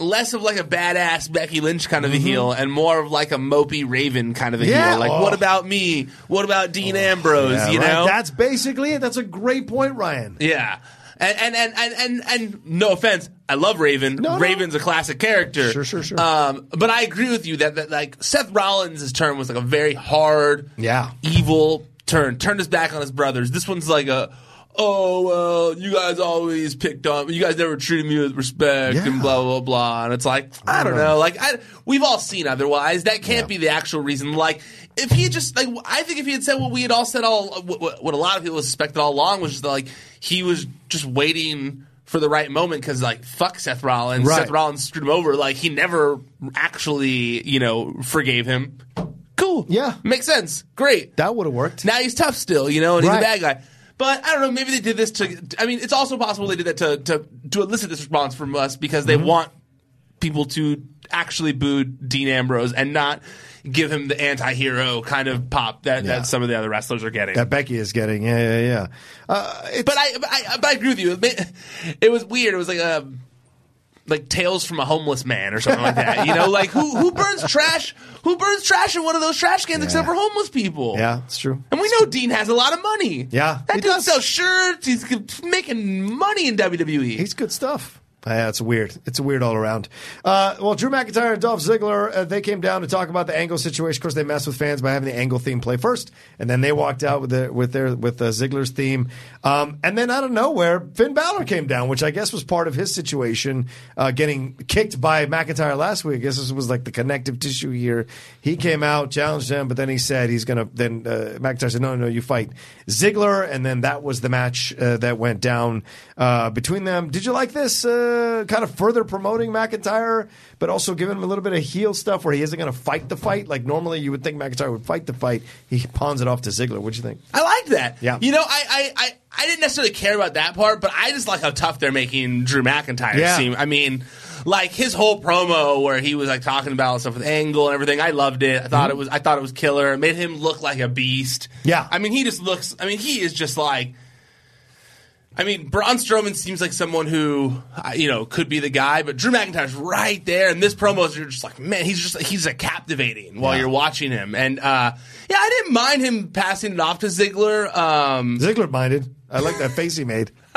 [SPEAKER 11] less of like a badass Becky Lynch kind of a heel and more of like a mopey Raven kind of a
[SPEAKER 10] Mm-hmm. Yeah.
[SPEAKER 11] heel. Like,
[SPEAKER 10] Oh.
[SPEAKER 11] what about me? What about Dean Ambrose?
[SPEAKER 10] Yeah,
[SPEAKER 11] you
[SPEAKER 10] right.
[SPEAKER 11] know?
[SPEAKER 10] That's basically it. That's a great point, Ryan.
[SPEAKER 11] yeah. And and, and, and and and no offense, I love Raven.
[SPEAKER 10] No.
[SPEAKER 11] Raven's a classic character.
[SPEAKER 10] Sure, sure, sure.
[SPEAKER 11] Um, but I agree with you that, that like Seth Rollins' turn was like a very hard,
[SPEAKER 10] Yeah.
[SPEAKER 11] evil turn. Turned his back on his brothers. This one's like a, oh well, you guys always picked on, you guys never treated me with respect
[SPEAKER 10] Yeah.
[SPEAKER 11] and blah blah blah. And it's like I don't know, like I, we've all seen otherwise. That can't be the actual reason. Like if he just like, I think if he had said what we had all said all, what, what- a lot of people suspected all along was just like he was just waiting. For the right moment, because like fuck Seth Rollins,
[SPEAKER 10] Right.
[SPEAKER 11] Seth Rollins screwed him over. Like he never actually, you know, forgave him. Cool,
[SPEAKER 10] Yeah.
[SPEAKER 11] makes sense. Great,
[SPEAKER 10] That would have worked.
[SPEAKER 11] now he's tough still, you know, and he's a bad guy. But I don't know. Maybe they did this to. I mean, it's also possible they did that to to, to elicit this response from us because
[SPEAKER 10] Mm-hmm.
[SPEAKER 11] they want people to actually boo Dean Ambrose and not give him the anti-hero kind of pop that,
[SPEAKER 10] Yeah.
[SPEAKER 11] that some of the other wrestlers are getting.
[SPEAKER 10] That Becky is getting. Yeah, yeah, yeah. Uh,
[SPEAKER 11] But I, but I, but I agree with you. It, ma- it was weird. It was like a like tales from a homeless man or something like that. You know, like who who burns trash? Who burns trash in one of those trash cans except for homeless people?
[SPEAKER 10] yeah, it's true.
[SPEAKER 11] And we know Dean has a lot of money.
[SPEAKER 10] Yeah,
[SPEAKER 11] that
[SPEAKER 10] he
[SPEAKER 11] dude
[SPEAKER 10] does.
[SPEAKER 11] sells shirts. He's making money in WWE.
[SPEAKER 10] He's good stuff. Yeah, it's weird. It's weird all around. Uh, well, Drew McIntyre and Dolph Ziggler, uh, they came down to talk about the Angle situation. Of course, they messed with fans by having the Angle theme play first, and then they walked out with the with their with uh, Ziggler's theme. Um, and then out of nowhere, Finn Balor came down, which I guess was part of his situation, uh, getting kicked by McIntyre last week. I guess this was like the connective tissue here. He came out, challenged him, but then he said he's going to. Then uh, McIntyre said, "No, no, you fight Ziggler," and then that was the match uh, that went down between them. Did you like this? Kind of further promoting McIntyre, but also giving him a little bit of heel stuff where he isn't going to fight the fight. Like normally, you would think McIntyre would fight the fight. He pawns it off to Ziggler. What'd you think?
[SPEAKER 11] I like that.
[SPEAKER 10] Yeah.
[SPEAKER 11] You know, I, I, I, I didn't necessarily care about that part, but I just like how tough they're making Drew McIntyre
[SPEAKER 10] Yeah.
[SPEAKER 11] seem. I mean, like his whole promo where he was like talking about stuff with Angle and everything. I loved it. I thought it was. I thought it was killer. It made him look like a beast.
[SPEAKER 10] Mm-hmm. Yeah.
[SPEAKER 11] I mean, he just looks. I mean, he is just like. I mean, Braun Strowman seems like someone who, uh, you know, could be the guy, but Drew McIntyre's right there. And this promo is you're just like, man, he's just he's a captivating while
[SPEAKER 10] Yeah.
[SPEAKER 11] you're watching him. And uh, yeah, I didn't mind him passing it off to Ziggler. Um,
[SPEAKER 10] Ziggler minded. I like that face he made. [laughs]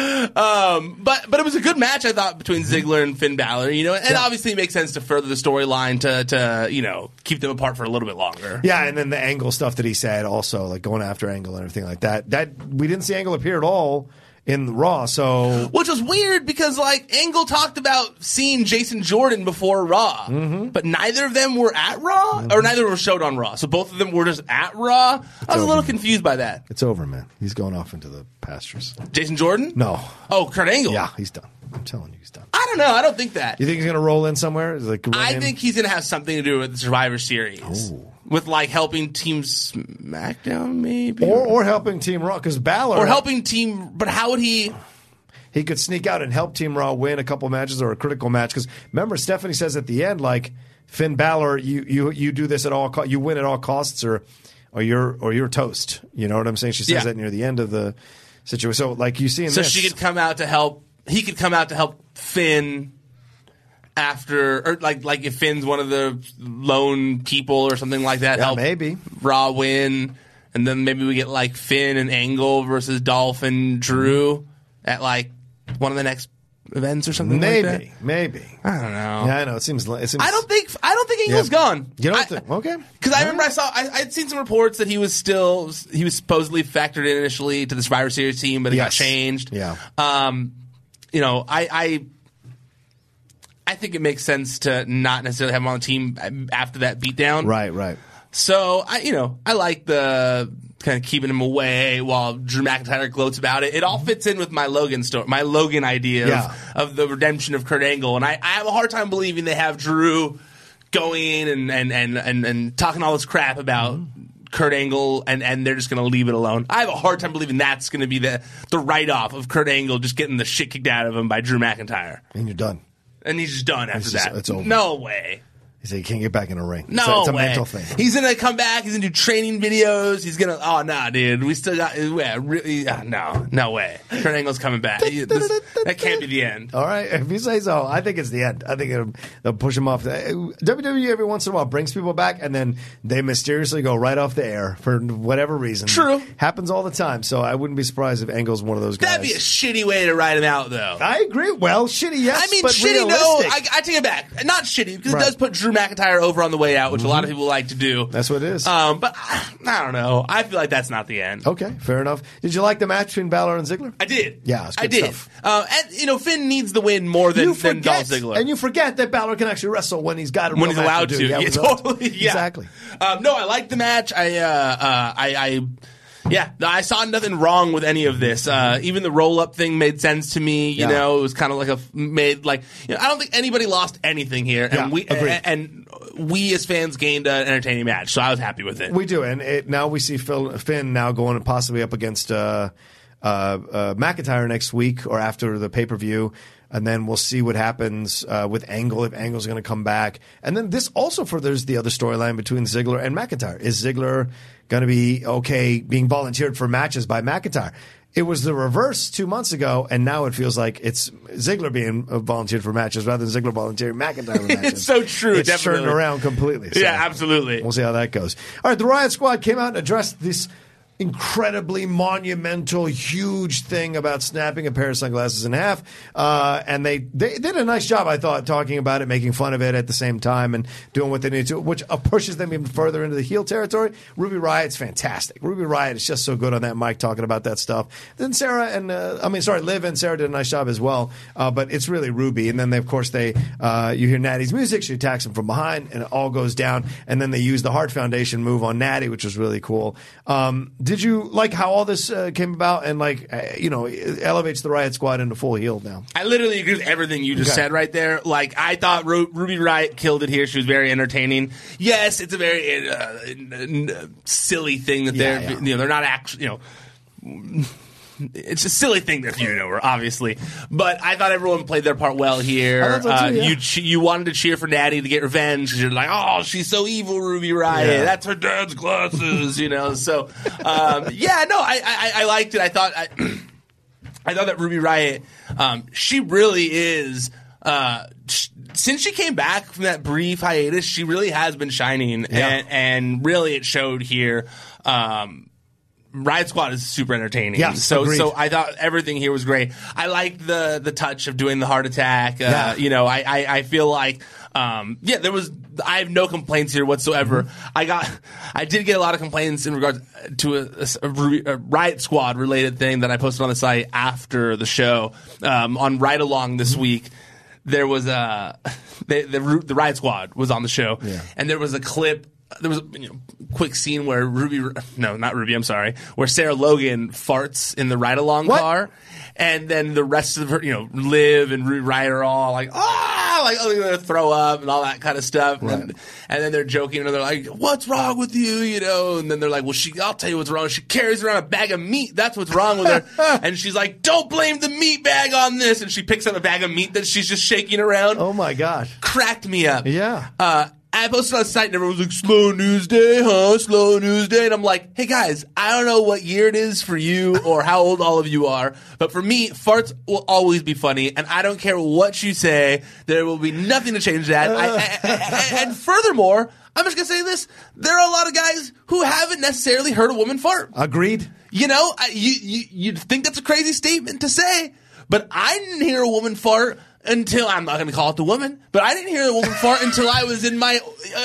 [SPEAKER 11] um, but but it was a good match, I thought, between Ziggler and Finn Balor. You know, and
[SPEAKER 10] Yeah.
[SPEAKER 11] obviously it makes sense to further the storyline to to you know keep them apart for a little bit longer.
[SPEAKER 10] Yeah, and then the Angle stuff that he said also, like going after Angle and everything like that. That we didn't see Angle appear at all in the Raw. So
[SPEAKER 11] Which was weird because like Angle talked about seeing Jason Jordan before Raw,
[SPEAKER 10] Mm-hmm.
[SPEAKER 11] but neither of them were at Raw, or neither were showed on Raw. So both of them were just at Raw. I was a little confused by that.
[SPEAKER 10] it's over, man. He's going off into the pastures.
[SPEAKER 11] Jason Jordan?
[SPEAKER 10] No.
[SPEAKER 11] Oh, Kurt Angle.
[SPEAKER 10] Yeah, he's done. I'm telling you, he's done.
[SPEAKER 11] I don't know. I don't think that.
[SPEAKER 10] You think he's going to roll in somewhere? Like
[SPEAKER 11] I
[SPEAKER 10] in?
[SPEAKER 11] think he's going to have something to do with the Survivor Series.
[SPEAKER 10] Oh.
[SPEAKER 11] With like helping Team SmackDown, maybe,
[SPEAKER 10] or or helping Team Raw because Balor
[SPEAKER 11] or helping Team. But how would he?
[SPEAKER 10] he could sneak out and help Team Raw win a couple matches or a critical match. Because remember, Stephanie says at the end, like Finn Balor, you you you do this at all, co- you win at all costs, or or you're or you're toast. You know what I'm saying? She says
[SPEAKER 11] Yeah.
[SPEAKER 10] that near the end of the situation. So like you see in
[SPEAKER 11] So
[SPEAKER 10] this,
[SPEAKER 11] she could come out to help. He could come out to help Finn after, or like like if Finn's one of the lone people or something like that.
[SPEAKER 10] Yeah,
[SPEAKER 11] help
[SPEAKER 10] maybe.
[SPEAKER 11] Raw win, and then maybe we get like Finn and Angle versus Dolph and Drew at like one of the next events or something
[SPEAKER 10] maybe
[SPEAKER 11] like that.
[SPEAKER 10] maybe.
[SPEAKER 11] I don't know.
[SPEAKER 10] Yeah, I know. It seems. It seems
[SPEAKER 11] I don't think I don't think Angle's
[SPEAKER 10] Yeah.
[SPEAKER 11] gone.
[SPEAKER 10] You don't
[SPEAKER 11] I-
[SPEAKER 10] think? Okay.
[SPEAKER 11] Because I remember I saw I, I'd seen some reports that he was still he was supposedly factored in initially to the Survivor Series team, but it got changed.
[SPEAKER 10] Yeah.
[SPEAKER 11] Um, you know, I, I I think it makes sense to not necessarily have him on the team after that beatdown.
[SPEAKER 10] Right, right.
[SPEAKER 11] So I, you know, I like the kind of keeping him away while Drew McIntyre gloats about it. It all mm-hmm. fits in with my Logan story, my Logan idea
[SPEAKER 10] Yeah.
[SPEAKER 11] of, of the redemption of Kurt Angle, and I, I have a hard time believing they have Drew going and and and and, and talking all this crap about. Mm-hmm. Kurt Angle, and, and they're just going to leave it alone. I have a hard time believing that's going to be the, the write off of Kurt Angle just getting the shit kicked out of him by Drew McIntyre.
[SPEAKER 10] And you're done.
[SPEAKER 11] And he's just done after
[SPEAKER 10] It's just-
[SPEAKER 11] that.
[SPEAKER 10] it's over.
[SPEAKER 11] No way.
[SPEAKER 10] He said you can't get back in the ring.
[SPEAKER 11] No
[SPEAKER 10] it's a, it's a
[SPEAKER 11] way.
[SPEAKER 10] mental thing.
[SPEAKER 11] He's gonna come back. He's gonna do training videos. He's gonna. Oh nah, dude. We still got. Yeah, really, uh, no, no way. Kurt Angle's coming back. He- this- that can't be the end.
[SPEAKER 10] All right, if you say so, I think it's the end. I think it'll, they'll push him off. WWE every once in a while brings people back, and then they mysteriously go right off the air for whatever reason.
[SPEAKER 11] True.
[SPEAKER 10] happens all the time. So I wouldn't be surprised if Angle's one of those guys.
[SPEAKER 11] That'd be a shitty way to write him out, though.
[SPEAKER 10] I agree. Well, shitty, yes.
[SPEAKER 11] I mean, shitty. No,
[SPEAKER 10] realistic.
[SPEAKER 11] I, I take it back. Not shitty because
[SPEAKER 10] Right.
[SPEAKER 11] It does put Drew McIntyre over on the way out, which a lot of people like to do.
[SPEAKER 10] That's what it is.
[SPEAKER 11] Um, but [sighs] I, don't know. I feel like that's not the end.
[SPEAKER 10] okay, fair enough. Did you like the match between Balor and Ziggler?
[SPEAKER 11] I did.
[SPEAKER 10] Yeah, it's
[SPEAKER 11] I did.
[SPEAKER 10] stuff.
[SPEAKER 11] Uh, and you know, Finn needs the win more than,
[SPEAKER 10] you
[SPEAKER 11] than Dolph
[SPEAKER 10] forget,
[SPEAKER 11] Ziggler.
[SPEAKER 10] and you forget that Balor can actually wrestle when he's got a
[SPEAKER 11] when
[SPEAKER 10] real
[SPEAKER 11] he's
[SPEAKER 10] match
[SPEAKER 11] allowed
[SPEAKER 10] do.
[SPEAKER 11] to.
[SPEAKER 10] Yeah, [laughs]
[SPEAKER 11] Yeah,
[SPEAKER 10] when he's allowed
[SPEAKER 11] totally. Yeah.
[SPEAKER 10] Exactly.
[SPEAKER 11] Um, no, I liked the match. I, uh, uh, I, I, yeah, I saw nothing wrong with any of this. Uh, even the roll up thing made sense to me. You
[SPEAKER 10] Yeah.
[SPEAKER 11] know, it was kind of like a made like. You know, I don't think anybody lost anything here, and
[SPEAKER 10] Yeah,
[SPEAKER 11] we
[SPEAKER 10] agreed.
[SPEAKER 11] and, and we as fans gained an entertaining match. So I was happy with it.
[SPEAKER 10] We do, and it, now we see Phil, Finn now going possibly up against uh, uh, uh, McIntyre next week or after the pay per view, and then we'll see what happens uh, with Angle if Angle's going to come back, and then this also furthers the other storyline between Ziggler and McIntyre. Is Ziggler going to be okay being volunteered for matches by McIntyre? It was the reverse two months ago, and now it feels like it's Ziggler being uh, volunteered for matches rather than Ziggler volunteering McIntyre for [laughs] matches.
[SPEAKER 11] It's so true,
[SPEAKER 10] It's
[SPEAKER 11] definitely.
[SPEAKER 10] turned around completely.
[SPEAKER 11] Yeah, absolutely.
[SPEAKER 10] We'll see how that goes. All right, the Riot Squad came out and addressed this incredibly monumental, huge thing about snapping a pair of sunglasses in half, uh, and they they did a nice job, I thought, talking about it, making fun of it at the same time, and doing what they need to, which uh, pushes them even further into the heel territory. Ruby Riot's fantastic. Ruby Riot is just so good on that mic talking about that stuff. Then Sarah and uh, I mean, sorry, Liv and Sarah did a nice job as well, uh, but it's really Ruby. And then they, of course they uh, you hear Natty's music, she attacks him from behind, and it all goes down. And then they use the Heart Foundation move on Natty, which was really cool. Um, did you like how all this uh, came about and like uh, you know it elevates the Riot Squad into full heel now?
[SPEAKER 11] I literally agree with everything you just
[SPEAKER 10] Okay.
[SPEAKER 11] said right there. Like I thought Ru- Ruby Riot killed it here. She was very entertaining. Yes, it's a very uh, n- n- silly thing that
[SPEAKER 10] Yeah,
[SPEAKER 11] they're
[SPEAKER 10] yeah.
[SPEAKER 11] you know they're not actually you know. It's a silly thing they're feuding over, obviously. But I thought everyone played their part well here.
[SPEAKER 10] So
[SPEAKER 11] uh,
[SPEAKER 10] yeah.
[SPEAKER 11] You che- you wanted to cheer for Natty to get revenge because you're like, oh, she's so evil, Ruby Riot.
[SPEAKER 10] Yeah.
[SPEAKER 11] That's her dad's glasses, you know. So, um, yeah, no, I, I I liked it. I thought I, [clears throat] I thought that Ruby Riot, um, she really is. Uh, sh- since she came back from that brief hiatus, she really has been shining,
[SPEAKER 10] Yeah.
[SPEAKER 11] and, and really it showed here. Um, Riot Squad is super entertaining.
[SPEAKER 10] Yeah,
[SPEAKER 11] so
[SPEAKER 10] agreed.
[SPEAKER 11] so I thought everything here was great. I liked the the touch of doing the heart attack. Uh,
[SPEAKER 10] Yeah.
[SPEAKER 11] You know, I, I I feel like um yeah, there was I have no complaints here whatsoever.
[SPEAKER 10] Mm-hmm.
[SPEAKER 11] I got [laughs] I did get a lot of complaints in regards to a, a- a Riot Squad related thing that I posted on the site after the show um, on Ride Along
[SPEAKER 10] Mm-hmm.
[SPEAKER 11] this week. There was a [laughs] the, the the Riot Squad was on the show,
[SPEAKER 10] Yeah.
[SPEAKER 11] and there was a clip. There was a you know, quick scene where Ruby, no, not Ruby, I'm sorry, where Sarah Logan farts in the ride along car, and then the rest of her, you know, Liv and Ruby Riot are all like, ah, like oh, they're gonna throw up and all that kind of stuff, and, then, and then they're joking and they're like, "What's wrong with you?" You know, and then they're like, "Well, she, I'll tell you what's wrong. She carries around a bag of meat. That's what's wrong with her." [laughs] and she's like, "Don't blame the meat bag on this," and she picks up a bag of meat that she's just shaking around
[SPEAKER 10] Oh my gosh!
[SPEAKER 11] cracked me up.
[SPEAKER 10] Yeah.
[SPEAKER 11] Uh, I posted on the site and everyone was like, slow news day, huh? Slow news day. And I'm like, hey guys, I don't know what year it is for you or how old all of you are, but for me, farts will always be funny. And I don't care what you say. There will be nothing to change that. I, I- I- and furthermore, I'm just going to say this. There are a lot of guys who haven't necessarily heard a woman fart.
[SPEAKER 10] Agreed.
[SPEAKER 11] You know, you, you you'd think that's a crazy statement to say, but I didn't hear a woman fart until I'm not going to call it the woman, but I didn't hear a woman fart until I was in my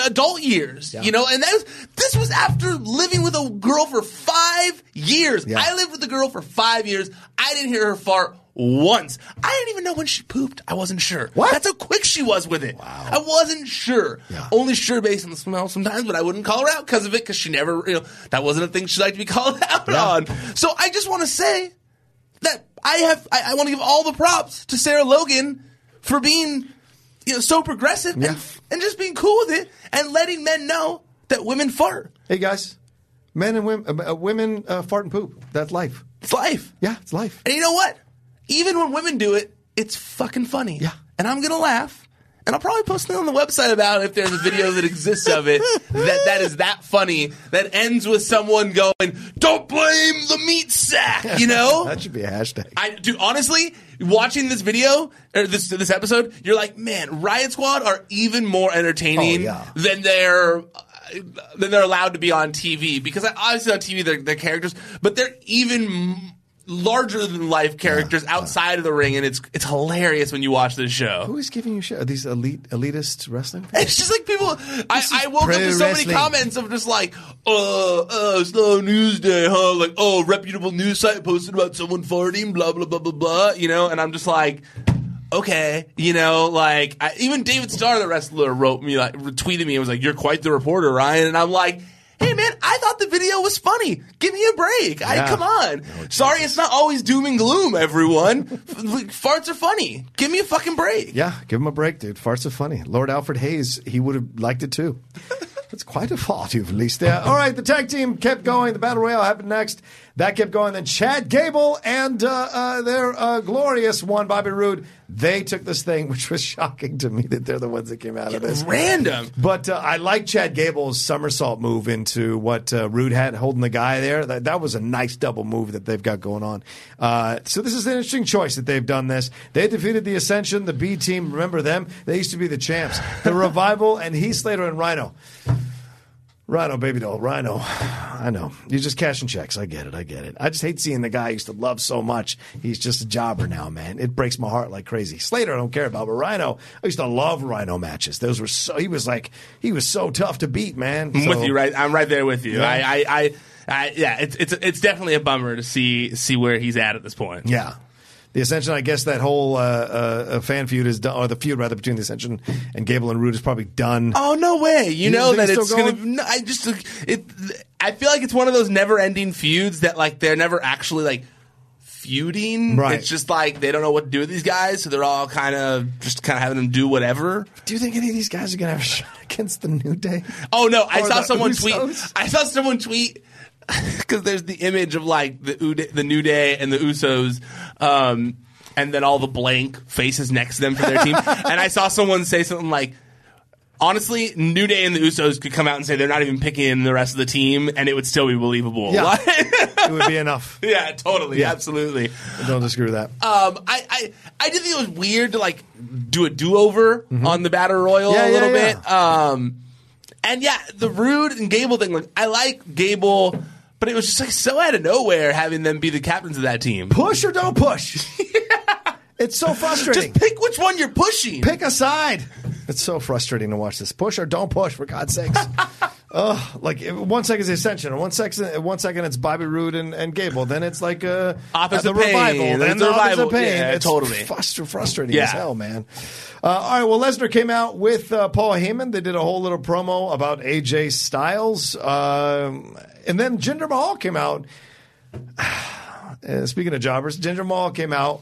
[SPEAKER 11] adult years. You know, and that was this was after living with a girl for five years.
[SPEAKER 10] Yeah.
[SPEAKER 11] I lived with a girl for five years. I didn't hear her fart once. I didn't even know when she pooped. I wasn't sure.
[SPEAKER 10] What?
[SPEAKER 11] That's how quick she was with it. Wow. I wasn't sure. Only sure based on the smell sometimes, but I wouldn't call her out because of it because she never, you know, that wasn't a thing she liked to be [laughs] called out on. So I just want to say that I have, I, I want to give all the props to Sarah Logan for being, you know, so progressive and, and just being cool with it and letting men know that women fart.
[SPEAKER 10] Hey guys, men and women, uh, women uh, fart and poop. That's life.
[SPEAKER 11] It's life.
[SPEAKER 10] Yeah, it's life.
[SPEAKER 11] And you know what? Even when women do it, it's fucking funny. Yeah. And I'm gonna laugh. And I'll probably post something on the website about if there's a video that exists of it that that is that funny that ends with someone going, "Don't blame the meat sack," you know. [laughs]
[SPEAKER 10] that should be a hashtag.
[SPEAKER 11] I do honestly watching this video or this this episode, you're like, man, Riot Squad are even more entertaining
[SPEAKER 10] Oh, yeah.
[SPEAKER 11] than they're than they're allowed to be on TV because I- obviously on TV they're, they're characters, but they're even larger than life characters outside of the ring, and it's it's hilarious when you watch this show.
[SPEAKER 10] Who is giving you shit? Are these elite elitist wrestling? fans?
[SPEAKER 11] It's just like people. I, I woke up to so many comments of just like, uh, uh, slow news day, huh? Like, oh, reputable news site posted about someone farting, blah blah blah blah blah. You know, and I'm just like, okay, you know, like I, even David Starr, the wrestler, wrote me like retweeted me and was like, "You're quite the reporter, Ryan," and I'm like. Hey man, I thought the video was funny. Give me a break. I come on. Sorry, it's not always doom and gloom. Everyone, F- like, farts are funny. Give me a fucking break.
[SPEAKER 10] Yeah, give him a break, dude. Farts are funny. Lord Alfred Hayes, he would have liked it too. That's quite a fault you've released there. All right, the tag team kept going. The battle royale happened next. That kept going. Then Chad Gable and uh, uh, their uh, glorious one, Bobby Roode, they took this thing, [laughs] which was shocking to me that they're the ones that came out of this.
[SPEAKER 11] Random.
[SPEAKER 10] But uh, I like Chad Gable's somersault move into what uh, Roode had holding the guy there. That, that was a nice double move that they've got going on. Uh, so this is an interesting choice that they've done this. They defeated the Ascension, the B team. Remember them? They used to be the champs. The Revival and Heath Slater and Rhino. Rhino, baby doll, Rhino. [sighs] I know. You're just cashing checks. I get it. I get it. I just hate seeing the guy I used to love so much. He's just a jobber now, man. It breaks my heart like crazy. Slater, I don't care about, but Rhino, I used to love Rhino matches. Those were so, he was like, he was so tough to beat, man.
[SPEAKER 11] I'm
[SPEAKER 10] So-
[SPEAKER 11] with you, right? I'm right there with you.
[SPEAKER 10] Yeah.
[SPEAKER 11] I, I, I, I, yeah, it's it's it's definitely a bummer to see see where he's at at this point.
[SPEAKER 10] Yeah. The Ascension, I guess that whole uh, uh, fan feud is done, or the feud rather between the Ascension and Gable and Roode is probably done.
[SPEAKER 11] Oh no way! You,
[SPEAKER 10] You
[SPEAKER 11] know that
[SPEAKER 10] it's still
[SPEAKER 11] gonna.
[SPEAKER 10] going?
[SPEAKER 11] No, I just it. I feel like it's one of those never-ending feuds that like they're never actually like feuding.
[SPEAKER 10] Right.
[SPEAKER 11] It's just like they don't know what to do with these guys, so they're all kind of just kind of having them do whatever.
[SPEAKER 10] Do you think any of these guys are going to have a shot [laughs] against the New Day?
[SPEAKER 11] Oh no! I saw someone
[SPEAKER 10] Usos?
[SPEAKER 11] tweet. I saw someone tweet [laughs] because there's the image of like the Ude- the New Day and the Usos, um, and then all the blank faces next to them for their team. [laughs] and I saw someone say something like. Honestly, New Day and the Usos could come out and say they're not even picking the rest of the team, and it would still be believable.
[SPEAKER 10] Yeah. [laughs] It would be enough.
[SPEAKER 11] yeah, totally,
[SPEAKER 10] Yeah.
[SPEAKER 11] absolutely.
[SPEAKER 10] Don't disagree with that.
[SPEAKER 11] Um, I, I, I did think it was weird to like do a do over on the battle royal
[SPEAKER 10] Mm-hmm. Yeah,
[SPEAKER 11] a little bit. Um, and yeah, the Roode and Gable thing. Like, I like Gable, but it was just like so out of nowhere having them be the captains of that team.
[SPEAKER 10] Push or don't push. [laughs] It's so frustrating.
[SPEAKER 11] Just pick which one you're pushing.
[SPEAKER 10] Pick a side. It's so frustrating to watch this. Push or don't push, for God's sakes. [laughs] Ugh, like one second is the Ascension, one second, one second it's Bobby Roode and, and Gable. Then it's like uh,
[SPEAKER 11] Authors
[SPEAKER 10] uh, the
[SPEAKER 11] of Pain.
[SPEAKER 10] revival.
[SPEAKER 11] Then
[SPEAKER 10] the
[SPEAKER 11] the
[SPEAKER 10] Authors of
[SPEAKER 11] Revival.
[SPEAKER 10] Pain.
[SPEAKER 11] Yeah,
[SPEAKER 10] it's
[SPEAKER 11] totally.
[SPEAKER 10] frust- frustrating
[SPEAKER 11] Yeah.
[SPEAKER 10] as hell, man. Uh, all right, well, Lesnar came out with uh, Paul Heyman. They did a whole little promo about AJ Styles, um, and then Jinder Mahal came out. Uh, speaking of jobbers, Jinder Mahal came out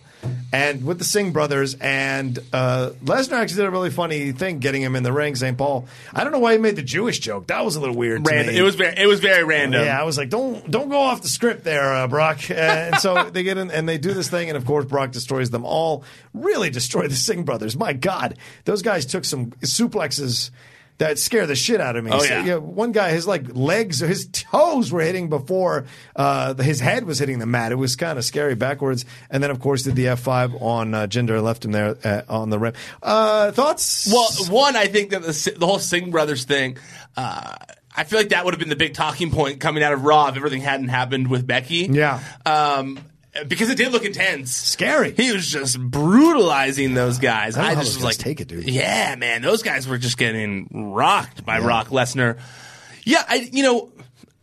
[SPEAKER 10] and with the Singh brothers, and uh, Lesnar actually did a really funny thing, getting him in the ring. St. Paul. I don't know why he made the Jewish joke. That was a little weird. to
[SPEAKER 11] Random.
[SPEAKER 10] me.
[SPEAKER 11] It was very, it was very random.
[SPEAKER 10] Yeah, I was like, don't don't go off the script there, uh, Brock. And so [laughs] they get in and they do this thing, and of course Brock destroys them all. Really destroy the Singh brothers. My God, those guys took some suplexes. That scare the shit out of me.
[SPEAKER 11] Oh,
[SPEAKER 10] So,
[SPEAKER 11] yeah.
[SPEAKER 10] one guy, his like legs, or his toes were hitting before uh, his head was hitting the mat. It was kind of scary backwards. And then, of course, did the F five on uh, Jinder, left him there uh, on the rim. Uh, thoughts?
[SPEAKER 11] Well, one, I think that the, the whole Singh brothers thing. Uh, I feel like that would have been the big talking point coming out of Raw if everything hadn't happened with Becky.
[SPEAKER 10] Yeah.
[SPEAKER 11] Um, because it did look intense,
[SPEAKER 10] scary.
[SPEAKER 11] He was just brutalizing those guys.
[SPEAKER 10] I know
[SPEAKER 11] just was like,
[SPEAKER 10] take it, dude.
[SPEAKER 11] Yeah, man, those guys were just getting rocked by Brock Lesnar. Yeah, I, you know,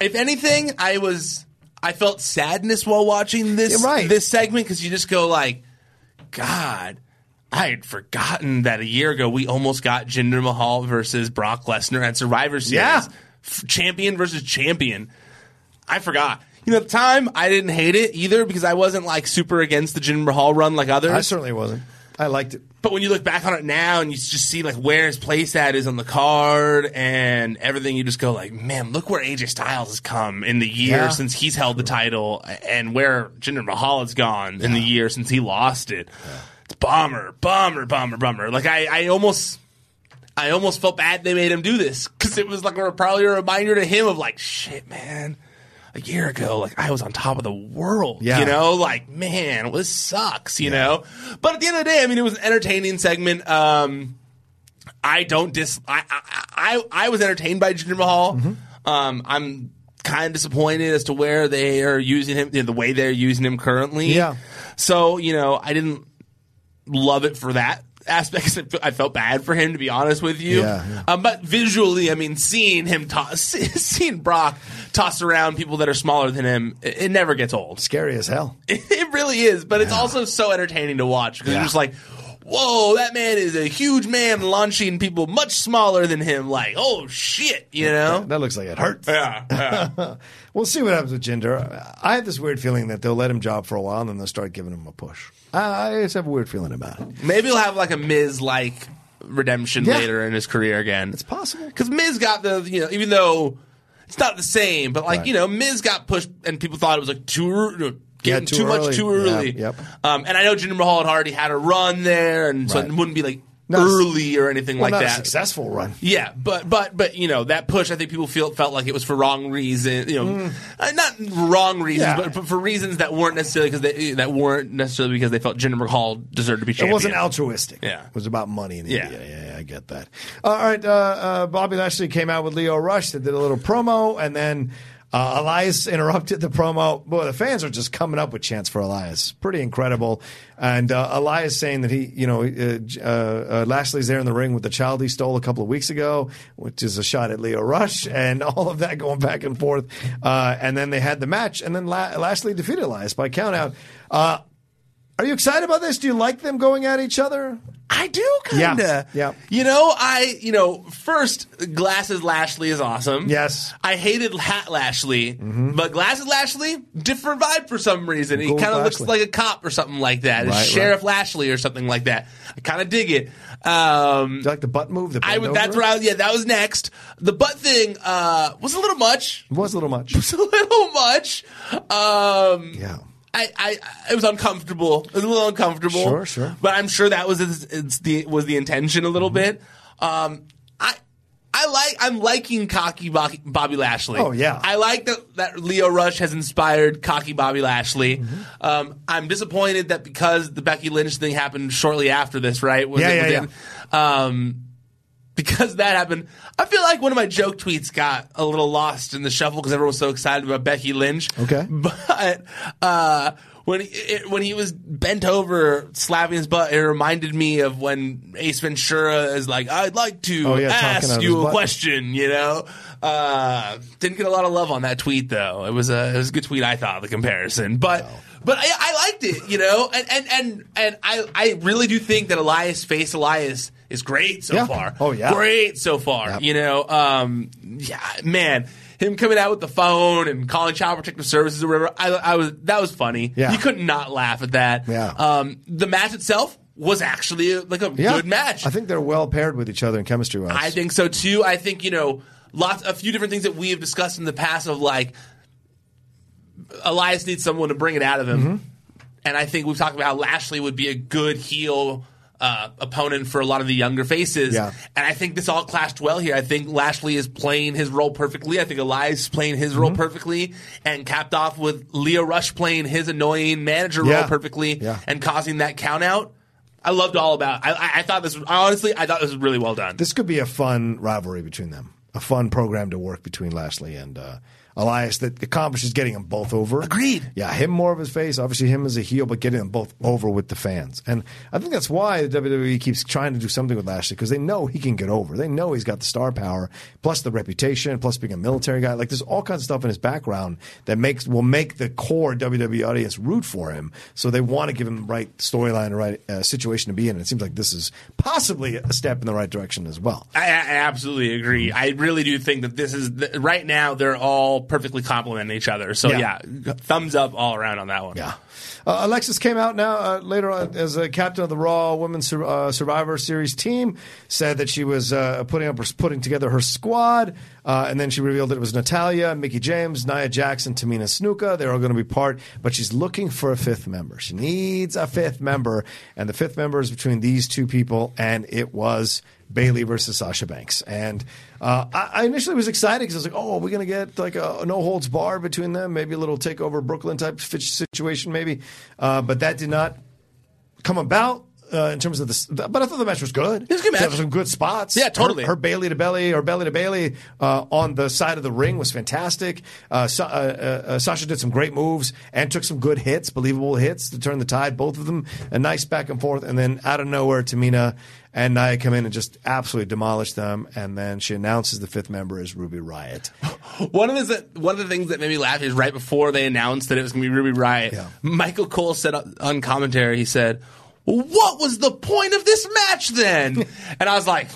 [SPEAKER 11] if anything, I was, I felt sadness while watching this
[SPEAKER 10] Yeah, right.
[SPEAKER 11] this segment because you just go like, God. I had forgotten that a year ago we almost got Jinder Mahal versus Brock Lesnar at Survivor Series.
[SPEAKER 10] Yeah.
[SPEAKER 11] F- champion versus champion. I forgot. You know, at the time, I didn't hate it either because I wasn't like super against the Jinder Mahal run like others.
[SPEAKER 10] I certainly wasn't. I liked it.
[SPEAKER 11] But when you look back on it now and you just see like where his place at is on the card and everything, you just go like, man, look where AJ Styles has come in the year
[SPEAKER 10] Yeah.
[SPEAKER 11] since he's held the title and where Jinder Mahal has gone in the year since he lost it. It's bummer, bummer, bummer, bummer. Like I, I almost, I almost felt bad they made him do this because it was like a, probably a reminder to him of like, shit, man. A year ago, like I was on top of the world,
[SPEAKER 10] Yeah.
[SPEAKER 11] you know, like man, well, this sucks, you know. But at the end of the day, I mean, it was an entertaining segment. Um, I don't dis. I I I, I was entertained by Jinder Mahal.
[SPEAKER 10] Mm-hmm.
[SPEAKER 11] Um, I'm kind of disappointed as to where they are using him, you know, the way they're using him currently.
[SPEAKER 10] Yeah.
[SPEAKER 11] So you know, I didn't love it for that aspect. I felt bad for him, to be honest with you.
[SPEAKER 10] Yeah, yeah.
[SPEAKER 11] Um, but visually, I mean, seeing him toss, [laughs] seeing Brock toss around people that are smaller than him, it, it never gets old.
[SPEAKER 10] Scary as hell. [laughs]
[SPEAKER 11] It really is, but it's also so entertaining to watch because
[SPEAKER 10] Yeah.
[SPEAKER 11] you're just like, whoa, that man is a huge man launching people much smaller than him. Like, oh shit, you know?
[SPEAKER 10] That looks like it hurts.
[SPEAKER 11] Yeah, yeah. [laughs]
[SPEAKER 10] We'll see what happens with Jinder. I have this weird feeling that they'll let him job for a while and then they'll start giving him a push. I I just have a weird feeling about it.
[SPEAKER 11] Maybe he'll have like a Miz like redemption
[SPEAKER 10] Yeah.
[SPEAKER 11] later in his career again.
[SPEAKER 10] It's possible.
[SPEAKER 11] Because Miz got the, you know, even though it's not the same, but like,
[SPEAKER 10] Right.
[SPEAKER 11] you know, Miz got pushed and people thought it was like too, know,
[SPEAKER 10] Yeah,
[SPEAKER 11] getting
[SPEAKER 10] too
[SPEAKER 11] too, much too early.
[SPEAKER 10] Yeah, yep.
[SPEAKER 11] Um, and I know Jinder Mahal had already had a run there, and so
[SPEAKER 10] Right.
[SPEAKER 11] it wouldn't be like
[SPEAKER 10] Not
[SPEAKER 11] early or anything
[SPEAKER 10] Well,
[SPEAKER 11] like
[SPEAKER 10] not a
[SPEAKER 11] that.
[SPEAKER 10] successful run.
[SPEAKER 11] Yeah, but but but you know that push, I think people feel felt like it was for wrong reason. You know, uh, not wrong reasons,
[SPEAKER 10] Mm. Yeah.
[SPEAKER 11] but, but for reasons that weren't necessarily because they that weren't necessarily because they felt Jinder Mahal deserved to be
[SPEAKER 10] It wasn't altruistic.
[SPEAKER 11] Yeah.
[SPEAKER 10] It was about money in
[SPEAKER 11] Yeah.
[SPEAKER 10] Yeah, yeah, I get that. All right. Uh, uh, Bobby Lashley came out with Lio Rush. They did a little promo, and then uh, Elias interrupted the promo. Boy, the fans are just coming up with chants for Elias. Pretty incredible. And uh, Elias saying that he, you know, uh, uh, uh, Lashley's there in the ring with the child he stole a couple of weeks ago, which is a shot at Lio Rush, [laughs] and all of that going back and forth. Uh, and then they had the match, and then La- Lashley defeated Elias by countout. Are you excited about this? Do you like them going at each other?
[SPEAKER 11] I do kind of.
[SPEAKER 10] Yeah, yeah.
[SPEAKER 11] You know, I you know first glasses Lashley is awesome.
[SPEAKER 10] Yes. Mm-hmm.
[SPEAKER 11] I hated Hat Lashley, but glasses Lashley different vibe for some reason. He kind of looks like a cop or something like that,
[SPEAKER 10] Right,
[SPEAKER 11] Sheriff Lashley or something like that. I kind of dig it. Um,
[SPEAKER 10] Do you like the butt move? The
[SPEAKER 11] I. That's I. Yeah, that was next. The butt thing uh, was a little much.
[SPEAKER 10] It was a little much. [laughs]
[SPEAKER 11] It was a little much. Um,
[SPEAKER 10] Yeah.
[SPEAKER 11] I, I, it was uncomfortable. It was a little uncomfortable.
[SPEAKER 10] Sure, sure.
[SPEAKER 11] But I'm sure that was it's, it's the was the intention a little
[SPEAKER 10] Mm-hmm.
[SPEAKER 11] bit. Um, I, I like I'm liking cocky Bobby, Lashley.
[SPEAKER 10] Oh, yeah.
[SPEAKER 11] I like that that Lio Rush has inspired cocky Bobby Lashley.
[SPEAKER 10] Mm-hmm.
[SPEAKER 11] Um, I'm disappointed that because the Becky Lynch thing happened shortly after this, right? Was
[SPEAKER 10] Yeah,
[SPEAKER 11] it-
[SPEAKER 10] yeah,
[SPEAKER 11] was it- Um, because that happened, I feel like one of my joke tweets got a little lost in the shuffle because everyone was so excited about Becky Lynch.
[SPEAKER 10] Okay. [laughs]
[SPEAKER 11] But uh, when he, it, when he was bent over slapping his butt, it reminded me of when Ace Ventura is like, "I'd like to
[SPEAKER 10] Oh, yeah,
[SPEAKER 11] ask you a question." You know, uh, didn't get a lot of love on that tweet though. It was a it was a good tweet, I thought. The comparison, but. But I, I liked it, you know, and and and, and I, I really do think that Elias face Elias is great so
[SPEAKER 10] Yeah.
[SPEAKER 11] far.
[SPEAKER 10] Oh, yeah.
[SPEAKER 11] great so far.
[SPEAKER 10] Yep.
[SPEAKER 11] You know, um, yeah, man, him coming out with the phone and calling Child Protective Services or whatever. I, I was that was funny.
[SPEAKER 10] Yeah.
[SPEAKER 11] you could not laugh at that.
[SPEAKER 10] Yeah.
[SPEAKER 11] Um, the match itself was actually uh, like a
[SPEAKER 10] Yeah.
[SPEAKER 11] good match.
[SPEAKER 10] I think they're well paired with each other in chemistry wise.
[SPEAKER 11] I think so too. I think you know lots, a few different things that we have discussed in the past of like Elias needs someone to bring it out of him,
[SPEAKER 10] Mm-hmm.
[SPEAKER 11] and I think we've talked about how Lashley would be a good heel. Uh, opponent for a lot of the younger faces,
[SPEAKER 10] Yeah.
[SPEAKER 11] and I think this all clashed well here. I think Lashley is playing his role perfectly. I think Elias is playing his
[SPEAKER 10] Mm-hmm.
[SPEAKER 11] role perfectly, and capped off with Lio Rush playing his annoying manager
[SPEAKER 10] Yeah.
[SPEAKER 11] role perfectly,
[SPEAKER 10] Yeah.
[SPEAKER 11] and causing that count out. I loved all about. I, I, I thought this was honestly. I thought this was really well done.
[SPEAKER 10] This could be a fun rivalry between them, a fun program to work between Lashley and uh, Elias that accomplishes getting them both over.
[SPEAKER 11] Agreed.
[SPEAKER 10] Yeah, him more of his face. Obviously, him as a heel, but getting them both over with the fans. And I think that's why the WWE keeps trying to do something with Lashley because they know he can get over. They know he's got the star power, plus the reputation, plus being a military guy. Like there's all kinds of stuff in his background that makes will make the core WWE audience root for him. So they want to give him the right storyline, the right uh, situation to be in. And it seems like this is possibly a step in the right direction as well.
[SPEAKER 11] I, I absolutely agree. I really do think that this is th- right now they're all perfectly complementing each other. So
[SPEAKER 10] Yeah.
[SPEAKER 11] yeah, thumbs up all around on that one.
[SPEAKER 10] Yeah. Uh, Alexis came out now uh, later on as a captain of the Raw Women's uh, Survivor Series team. Said that she was uh, putting up, putting together her squad, uh, and then she revealed that it was Natalya, Mickie James, Nia Jackson, Tamina Snuka. They're all going to be part, but she's looking for a fifth member. She needs a fifth member, and the fifth member is between these two people, and it was Bayley versus Sasha Banks. And uh, I, I initially was excited because I was like, oh, are we going to get like a, no holds bar between them? Maybe a little takeover Brooklyn type situation, maybe. Uh, but that did not come about. Uh, in terms of this, but I thought the match was good. It
[SPEAKER 11] was a good match.
[SPEAKER 10] There were some good spots.
[SPEAKER 11] Yeah, totally.
[SPEAKER 10] Her, her Bayley to belly or belly to Bayley uh, on the side of the ring was fantastic. Uh, Sa- uh, uh, uh, Sasha did some great moves and took some good hits, believable hits to turn the tide. Both of them a nice back and forth, and then out of nowhere, Tamina and Nia come in and just absolutely demolish them. And then she announces the fifth member is Ruby Riot. [laughs]
[SPEAKER 11] One of the one of the things that made me laugh is right before they announced that it was going to be Ruby Riot.
[SPEAKER 10] Yeah.
[SPEAKER 11] Michael Cole said on- commentary, he said, "What was the point of this match then?" [laughs] and I was like,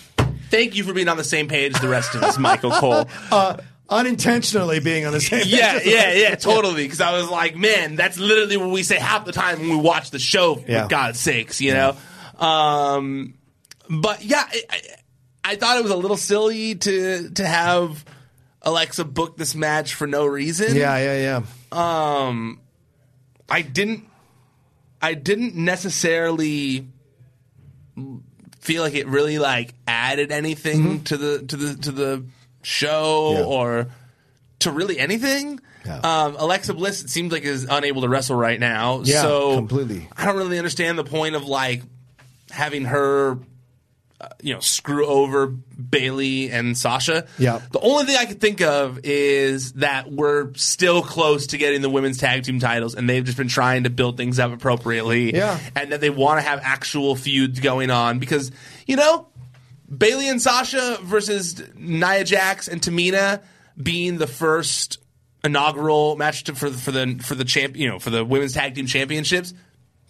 [SPEAKER 11] "Thank you for being on the same page as the rest of us, Michael Cole." [laughs]
[SPEAKER 10] Uh, unintentionally being on the same page.
[SPEAKER 11] yeah, yeah, yeah, totally. Because I was like, man, that's literally what we say half the time when we watch the show.
[SPEAKER 10] Yeah.
[SPEAKER 11] For God's sakes, you know. Um, but yeah, I, I, I thought it was a little silly to to have Alexa book this match for no reason.
[SPEAKER 10] Yeah, yeah, yeah.
[SPEAKER 11] Um, I didn't. I didn't necessarily feel like it really like added anything to the to the to the show
[SPEAKER 10] Yeah.
[SPEAKER 11] or to really anything.
[SPEAKER 10] Yeah.
[SPEAKER 11] Um, Alexa Bliss it seems like is unable to wrestle right now.
[SPEAKER 10] Yeah,
[SPEAKER 11] so
[SPEAKER 10] completely.
[SPEAKER 11] I don't really understand the point of like having her. Uh, you know, screw over Bayley and Sasha.
[SPEAKER 10] Yeah.
[SPEAKER 11] The only thing I could think of is that we're still close to getting the women's tag team titles, and they've just been trying to build things up appropriately.
[SPEAKER 10] Yeah.
[SPEAKER 11] And that they want to have actual feuds going on because, you know, Bayley and Sasha versus Nia Jax and Tamina being the first inaugural match to, for for the for the champ, you know, for the women's tag team championships.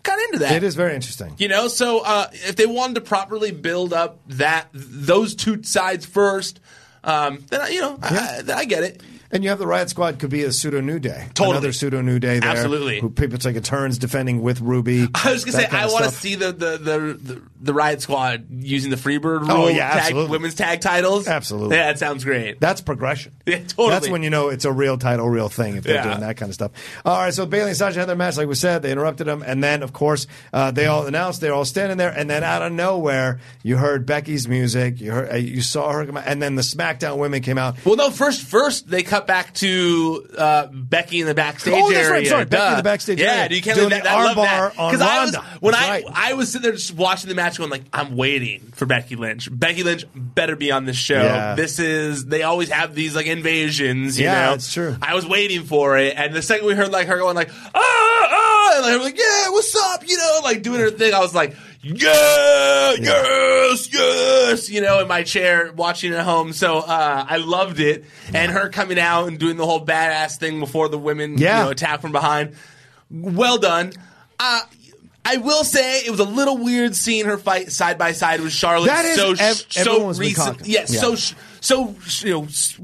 [SPEAKER 11] Got into that.
[SPEAKER 10] It is very interesting.
[SPEAKER 11] You know, so uh, if they wanted to properly build up that those two sides first, um, then I- you know, I, I, I get it.
[SPEAKER 10] And you have the Riot Squad could be a pseudo New Day.
[SPEAKER 11] Totally.
[SPEAKER 10] Another pseudo New Day there.
[SPEAKER 11] Absolutely.
[SPEAKER 10] Who people taking turns defending with Ruby.
[SPEAKER 11] I was gonna say I want to see the the, the the Riot Squad using the Freebird rule
[SPEAKER 10] Oh, yeah,
[SPEAKER 11] tag,
[SPEAKER 10] absolutely.
[SPEAKER 11] women's tag titles.
[SPEAKER 10] Absolutely.
[SPEAKER 11] yeah, that sounds great.
[SPEAKER 10] That's progression. [laughs]
[SPEAKER 11] Yeah, totally.
[SPEAKER 10] That's when you know it's a real title, real thing if they're
[SPEAKER 11] Yeah.
[SPEAKER 10] doing that kind of stuff. All right, so Bayley and Sasha had their match, like we said. They interrupted them, and then, of course, uh, they all announced they're all standing there, and then out of nowhere, you heard Becky's music. You heard, uh, you saw her come out, and then the SmackDown women came out.
[SPEAKER 11] Well, no. First, first they cut back to uh, Becky in the backstage
[SPEAKER 10] Oh, that's right,
[SPEAKER 11] area.
[SPEAKER 10] sorry, Becky in the backstage
[SPEAKER 11] yeah,
[SPEAKER 10] area
[SPEAKER 11] you can't leave that. I love that.
[SPEAKER 10] on
[SPEAKER 11] 'Cause I was when
[SPEAKER 10] That's
[SPEAKER 11] I
[SPEAKER 10] right.
[SPEAKER 11] I was sitting there just watching the match, going like, I'm waiting for Becky Lynch. Becky Lynch better be on this show.
[SPEAKER 10] Yeah.
[SPEAKER 11] This is they always have these like invasions. You
[SPEAKER 10] Yeah,
[SPEAKER 11] know,
[SPEAKER 10] it's true.
[SPEAKER 11] I was waiting for it, and the second we heard like her going like, ah, ah, and I'm like, yeah, what's up? You know, like doing her thing. I was like. Yeah, yes, yes, you know, in my chair watching at home. So uh, I loved it, and her coming out and doing the whole badass thing before the women,
[SPEAKER 10] Yeah.
[SPEAKER 11] you know, attack from behind. Well done. Uh, I will say it was a little weird seeing her fight side by side with Charlotte.
[SPEAKER 10] That is-
[SPEAKER 11] so
[SPEAKER 10] ev-
[SPEAKER 11] so recent. Yeah,
[SPEAKER 10] Yeah.
[SPEAKER 11] so so you know, s-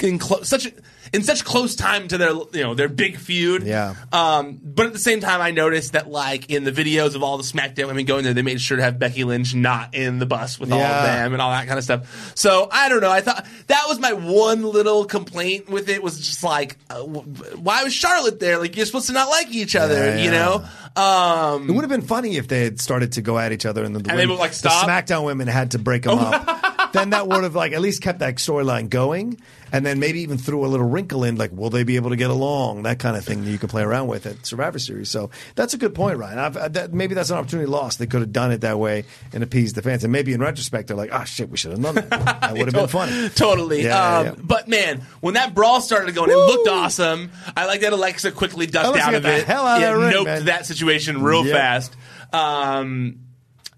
[SPEAKER 11] in clo- such a, in such close time to their you know their big feud.
[SPEAKER 10] Yeah.
[SPEAKER 11] Um, but at the same time, I noticed that like in the videos of all the SmackDown women going there, they made sure to have Becky Lynch not in the bus with all of them and all that kind of stuff. So I don't know. I thought that was my one little complaint with it was just like, uh, why was Charlotte there? Like you're supposed to not like each other,
[SPEAKER 10] Yeah,
[SPEAKER 11] you know? Um,
[SPEAKER 10] It would have been funny if they had started to go at each other, and, the,
[SPEAKER 11] And would, like,
[SPEAKER 10] the? SmackDown women had to break them up. then that would have like at least kept that storyline going, and then maybe even threw a little wrinkle in, like will they be able to get along, that kind of thing that you could play around with at Survivor Series. So that's a good point, Ryan. I've, uh, that, maybe that's an opportunity lost. They could have done it that way and appeased the fans, and maybe in retrospect they're like, oh shit, we should have done that. [laughs] That would have been funny.
[SPEAKER 11] Totally.
[SPEAKER 10] Yeah,
[SPEAKER 11] um,
[SPEAKER 10] yeah, yeah.
[SPEAKER 11] But man, when that brawl started going, it looked awesome. I like that Alexa quickly ducked
[SPEAKER 10] Alexa
[SPEAKER 11] out of it.
[SPEAKER 10] hell out of ring,
[SPEAKER 11] noped
[SPEAKER 10] man.
[SPEAKER 11] that situation real
[SPEAKER 10] Yep.
[SPEAKER 11] fast. Um,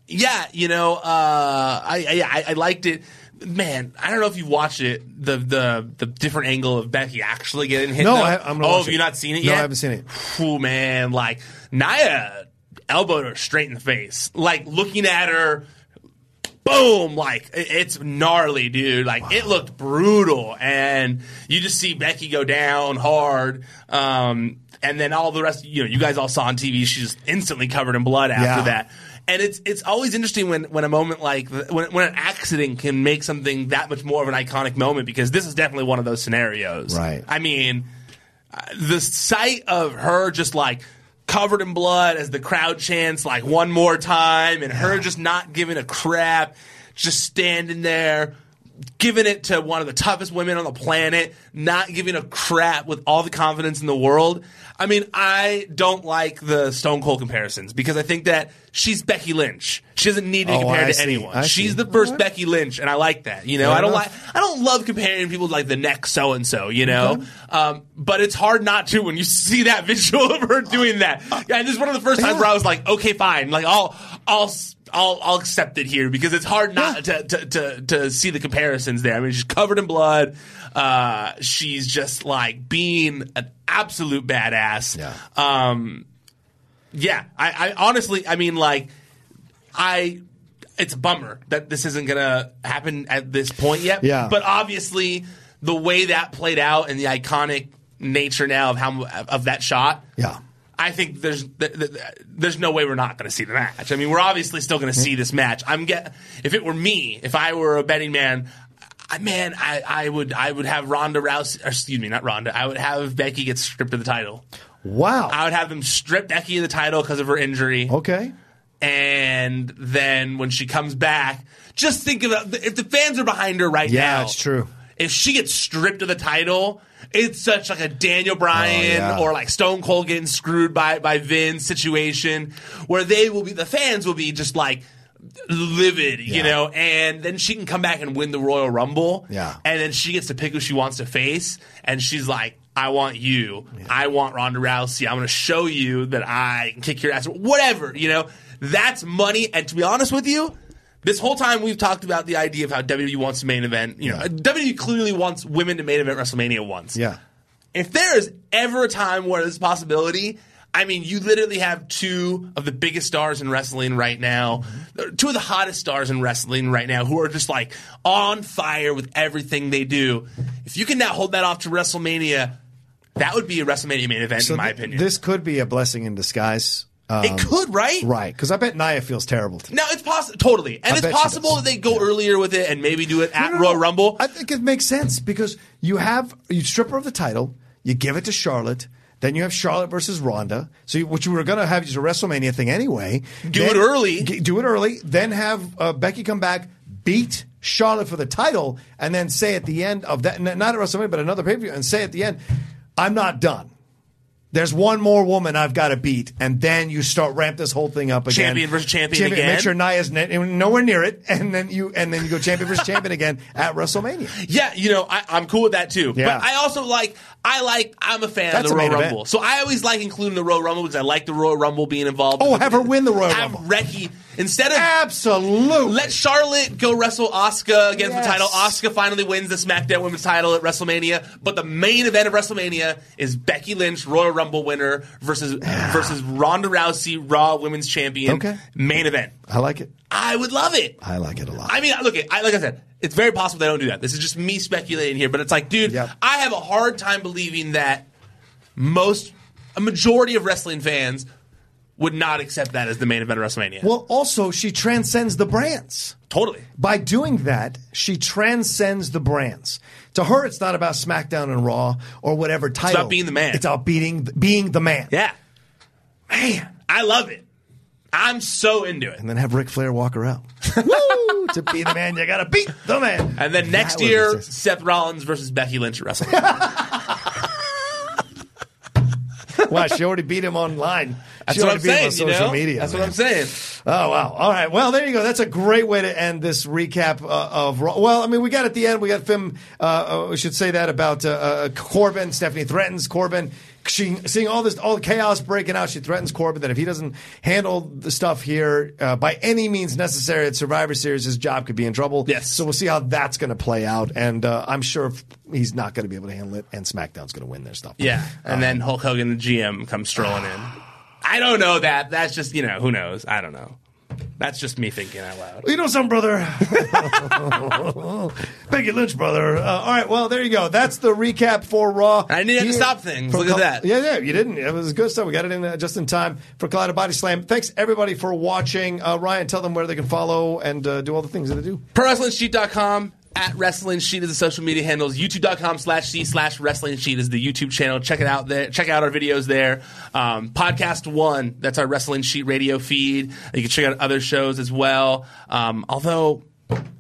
[SPEAKER 11] yeah, you know, uh, I, I I liked it. Man, I don't know if you watched it. The the the different angle of Becky actually getting hit.
[SPEAKER 10] No,
[SPEAKER 11] though.
[SPEAKER 10] I- I'm gonna
[SPEAKER 11] oh, have you not seen it
[SPEAKER 10] No,
[SPEAKER 11] yet?
[SPEAKER 10] No, I haven't seen it.
[SPEAKER 11] Phew, man, like Nia elbowed her straight in the face. Like looking at her, boom, like it- it's gnarly, dude. Like it looked brutal, and you just see Becky go down hard. Um, and then all the rest, you know, you guys all saw on TV. She's instantly covered in blood after
[SPEAKER 10] Yeah.
[SPEAKER 11] that. And it's it's always interesting when, when a moment like when when an accident can make something that much more of an iconic moment because this is definitely one of those scenarios.
[SPEAKER 10] Right.
[SPEAKER 11] I mean, uh, the sight of her just like covered in blood as the crowd chants like one more time and her just not giving a crap, just standing there, giving it to one of the toughest women on the planet, not giving a crap with all the confidence in the world. I mean, I don't like the Stone Cold comparisons because I think that she's Becky Lynch. She doesn't need to be
[SPEAKER 10] Oh,
[SPEAKER 11] compared
[SPEAKER 10] I
[SPEAKER 11] to
[SPEAKER 10] see.
[SPEAKER 11] anyone.
[SPEAKER 10] I
[SPEAKER 11] she's
[SPEAKER 10] see.
[SPEAKER 11] the first Becky Lynch, and I like that. You know,
[SPEAKER 10] Fair
[SPEAKER 11] I don't
[SPEAKER 10] enough.
[SPEAKER 11] like I don't love comparing people to like the next so and so, you know. Um, but it's hard not to when you see that [laughs] visual of her doing that. And this is one of the first times where I was like, okay, fine, like I'll I'll I'll, I'll accept it here because it's hard not to, to, to to see the comparisons there. I mean, she's covered in blood. Uh, she's just like being an absolute badass.
[SPEAKER 10] Yeah.
[SPEAKER 11] Um, yeah. I, I honestly, I mean, like, I. It's a bummer that this isn't gonna happen at this point yet.
[SPEAKER 10] Yeah.
[SPEAKER 11] But obviously, the way that played out and the iconic nature now of how of that shot.
[SPEAKER 10] Yeah.
[SPEAKER 11] I think there's th- th- there's no way we're not going to see the match. I mean, we're obviously still going to see this match. I'm get if it were me, if I were a betting man, I, man, I, I would I would have Ronda Rousey, or excuse me, not Ronda. I would have Becky get stripped of the title.
[SPEAKER 10] Wow.
[SPEAKER 11] I would have them strip Becky of the title because of her injury.
[SPEAKER 10] Okay.
[SPEAKER 11] And then when she comes back, just think about if the fans are behind her right
[SPEAKER 10] Yeah,
[SPEAKER 11] now.
[SPEAKER 10] Yeah, it's true.
[SPEAKER 11] If she gets stripped of the title, it's such like a Daniel oh, Bryan
[SPEAKER 10] Oh, yeah.
[SPEAKER 11] or like Stone Cold getting screwed by by Vince situation where they will be the fans will be just like livid, you know, and then she can come back and win the Royal Rumble.
[SPEAKER 10] Yeah.
[SPEAKER 11] And then she gets to pick who she wants to face and she's like I want you. I want Ronda Rousey. I'm going to show you that I can kick your ass. Whatever, you know. That's money. And to be honest with you, this whole time we've talked about the idea of how WWE wants to main event. You know. WWE clearly wants women to main event WrestleMania once.
[SPEAKER 10] Yeah.
[SPEAKER 11] If there is ever a time where there's a possibility, I mean, you literally have two of the biggest stars in wrestling right now, mm-hmm. two of the hottest stars in wrestling right now, who are just like on fire with everything they do. If you can now hold that off to WrestleMania, that would be a WrestleMania main event,
[SPEAKER 10] So
[SPEAKER 11] in my
[SPEAKER 10] th-
[SPEAKER 11] opinion.
[SPEAKER 10] This could be a blessing in disguise. Um,
[SPEAKER 11] it could, right?
[SPEAKER 10] Right. Because I bet Nia feels terrible. today.
[SPEAKER 11] No, it's possible, totally, and
[SPEAKER 10] I
[SPEAKER 11] it's possible that they go earlier with it and maybe do it at
[SPEAKER 10] No, no,
[SPEAKER 11] Royal
[SPEAKER 10] no.
[SPEAKER 11] Rumble.
[SPEAKER 10] I think it makes sense because you have you strip her of the title, you give it to Charlotte, then you have Charlotte versus Ronda. So you, what you were going to have is a WrestleMania thing anyway.
[SPEAKER 11] Do
[SPEAKER 10] Then-
[SPEAKER 11] it early.
[SPEAKER 10] g- do it early. Then have uh, Becky come back, beat Charlotte for the title, and then say at the end of that, not at WrestleMania, but another pay per view, and say at the end, "I'm not done." There's one more woman I've got to beat, and then you start ramp this whole thing up again.
[SPEAKER 11] Champion versus champion again.
[SPEAKER 10] Make sure Nia's ne- nowhere near it, and then you and then you go champion versus champion again at WrestleMania.
[SPEAKER 11] Yeah, you know, I, I'm cool with that too.
[SPEAKER 10] Yeah.
[SPEAKER 11] But I also like, I like, I'm a fan
[SPEAKER 10] That's
[SPEAKER 11] of the Royal Rumble.
[SPEAKER 10] event.
[SPEAKER 11] So I always like including the Royal Rumble because I like the Royal Rumble being involved.
[SPEAKER 10] Oh, have her win the Royal
[SPEAKER 11] have
[SPEAKER 10] Rumble.
[SPEAKER 11] Reki instead of
[SPEAKER 10] Absolutely.
[SPEAKER 11] let Charlotte go wrestle Asuka against
[SPEAKER 10] Yes.
[SPEAKER 11] the title. Asuka finally wins the SmackDown Women's title at WrestleMania. But the main event of WrestleMania is Becky Lynch, Royal Rumble winner, versus [sighs] versus Ronda Rousey, Raw Women's Champion.
[SPEAKER 10] Okay.
[SPEAKER 11] Main event.
[SPEAKER 10] I like it.
[SPEAKER 11] I would love it.
[SPEAKER 10] I like it a lot.
[SPEAKER 11] I mean, look, I, like I said, it's very possible they don't do that. This is just me speculating here, but it's like, dude. I have a hard time believing that most, a majority of wrestling fans would not accept that as the main event of WrestleMania.
[SPEAKER 10] well, also she transcends the brands.
[SPEAKER 11] totally.
[SPEAKER 10] By doing that, she transcends the brands. To her, it's not about SmackDown and Raw or whatever title.
[SPEAKER 11] It's about being the man.
[SPEAKER 10] It's about beating being the man.
[SPEAKER 11] Yeah. Man, I love it. I'm so into it.
[SPEAKER 10] And then have Ric Flair walk her out. [laughs] Woo! To be the man, you gotta beat the man.
[SPEAKER 11] And then next
[SPEAKER 10] That
[SPEAKER 11] year, Seth Rollins versus Becky Lynch at WrestleMania. [laughs]
[SPEAKER 10] Wow, she already beat him online.
[SPEAKER 11] That's
[SPEAKER 10] she
[SPEAKER 11] what
[SPEAKER 10] already
[SPEAKER 11] I'm
[SPEAKER 10] beat him
[SPEAKER 11] saying.
[SPEAKER 10] on
[SPEAKER 11] you
[SPEAKER 10] social
[SPEAKER 11] know?
[SPEAKER 10] media.
[SPEAKER 11] That's
[SPEAKER 10] man.
[SPEAKER 11] what I'm saying.
[SPEAKER 10] Oh wow! All right. Well, there you go. That's a great way to end this recap uh, of. Raw. Well, I mean, we got at the end. We got Fim. Uh, uh, we should say that about uh, uh, Corbin. Stephanie threatens Corbin. She seeing all this, all the chaos breaking out. She threatens Corbin that if he doesn't handle the stuff here uh, by any means necessary at Survivor Series, his job could be in trouble.
[SPEAKER 11] Yes.
[SPEAKER 10] So we'll see how that's going to play out. And uh, I'm sure he's not going to be able to handle it. And SmackDown's going to win their stuff.
[SPEAKER 11] Yeah. And then Hulk Hogan, the GM, comes strolling in. [sighs] I don't know that. That's just, you know, who knows? I don't know. That's just me thinking out loud.
[SPEAKER 10] You know something, brother? [laughs] Becky Lynch, brother. Uh, all right, well, there you go. That's the recap for Raw.
[SPEAKER 11] I needed to stop things. Look at that.
[SPEAKER 10] Yeah, yeah, you didn't. It was good stuff. We got it in uh, just in time for Collider Body Slam. Thanks, everybody, for watching. Uh, Ryan, tell them where they can follow and uh, do all the things that they do.
[SPEAKER 11] ProWrestlingSheet.com. At Wrestling Sheet is the social media handles. YouTube.com slash C slash Wrestling Sheet is the YouTube channel. Check it out there. Check out our videos there. Um, Podcast One, that's our Wrestling Sheet radio feed. You can check out other shows as well. Um, although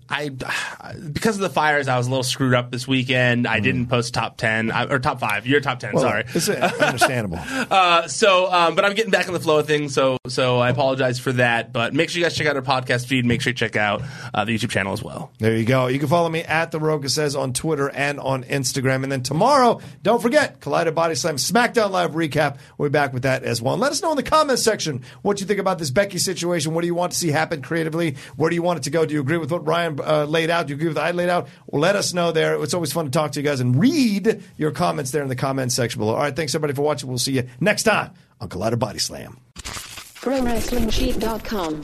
[SPEAKER 11] I, because of the fires, I was a little screwed up this weekend. I didn't post top 10 or top five. You're top 10.
[SPEAKER 10] Hmm. Well,
[SPEAKER 11] sorry.
[SPEAKER 10] It's uh, [laughs] understandable.
[SPEAKER 11] Uh, so, um, but I'm getting back in the flow of things, so so I apologize for that. But make sure you guys check out our podcast feed. Make sure you check out uh, the YouTube channel as well.
[SPEAKER 10] There you go. You can follow me at The Rocha Says on Twitter and on Instagram. And then tomorrow, don't forget, Collider Body Slam SmackDown Live recap. We'll be back with that as well. And let us know in the comments section what you think about this Becky situation. What do you want to see happen creatively? Where do you want it to go? Do you agree with what Ryan uh, laid out? Do you agree with what I laid out? Well, let us know there. It's always fun to talk to you guys and read your comments there in the comments section below. All right, thanks everybody for watching. We'll see you next time on Collider Body Slam.
[SPEAKER 9] ProWrestlingSheet.com.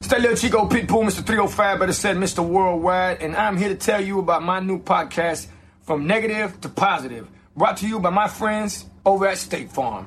[SPEAKER 12] It's that little Chico Pitbull, Mr. 305, better said Mr. Worldwide, and I'm here to tell you about my new podcast, From Negative to Positive, brought to you by my friends over at State Farm.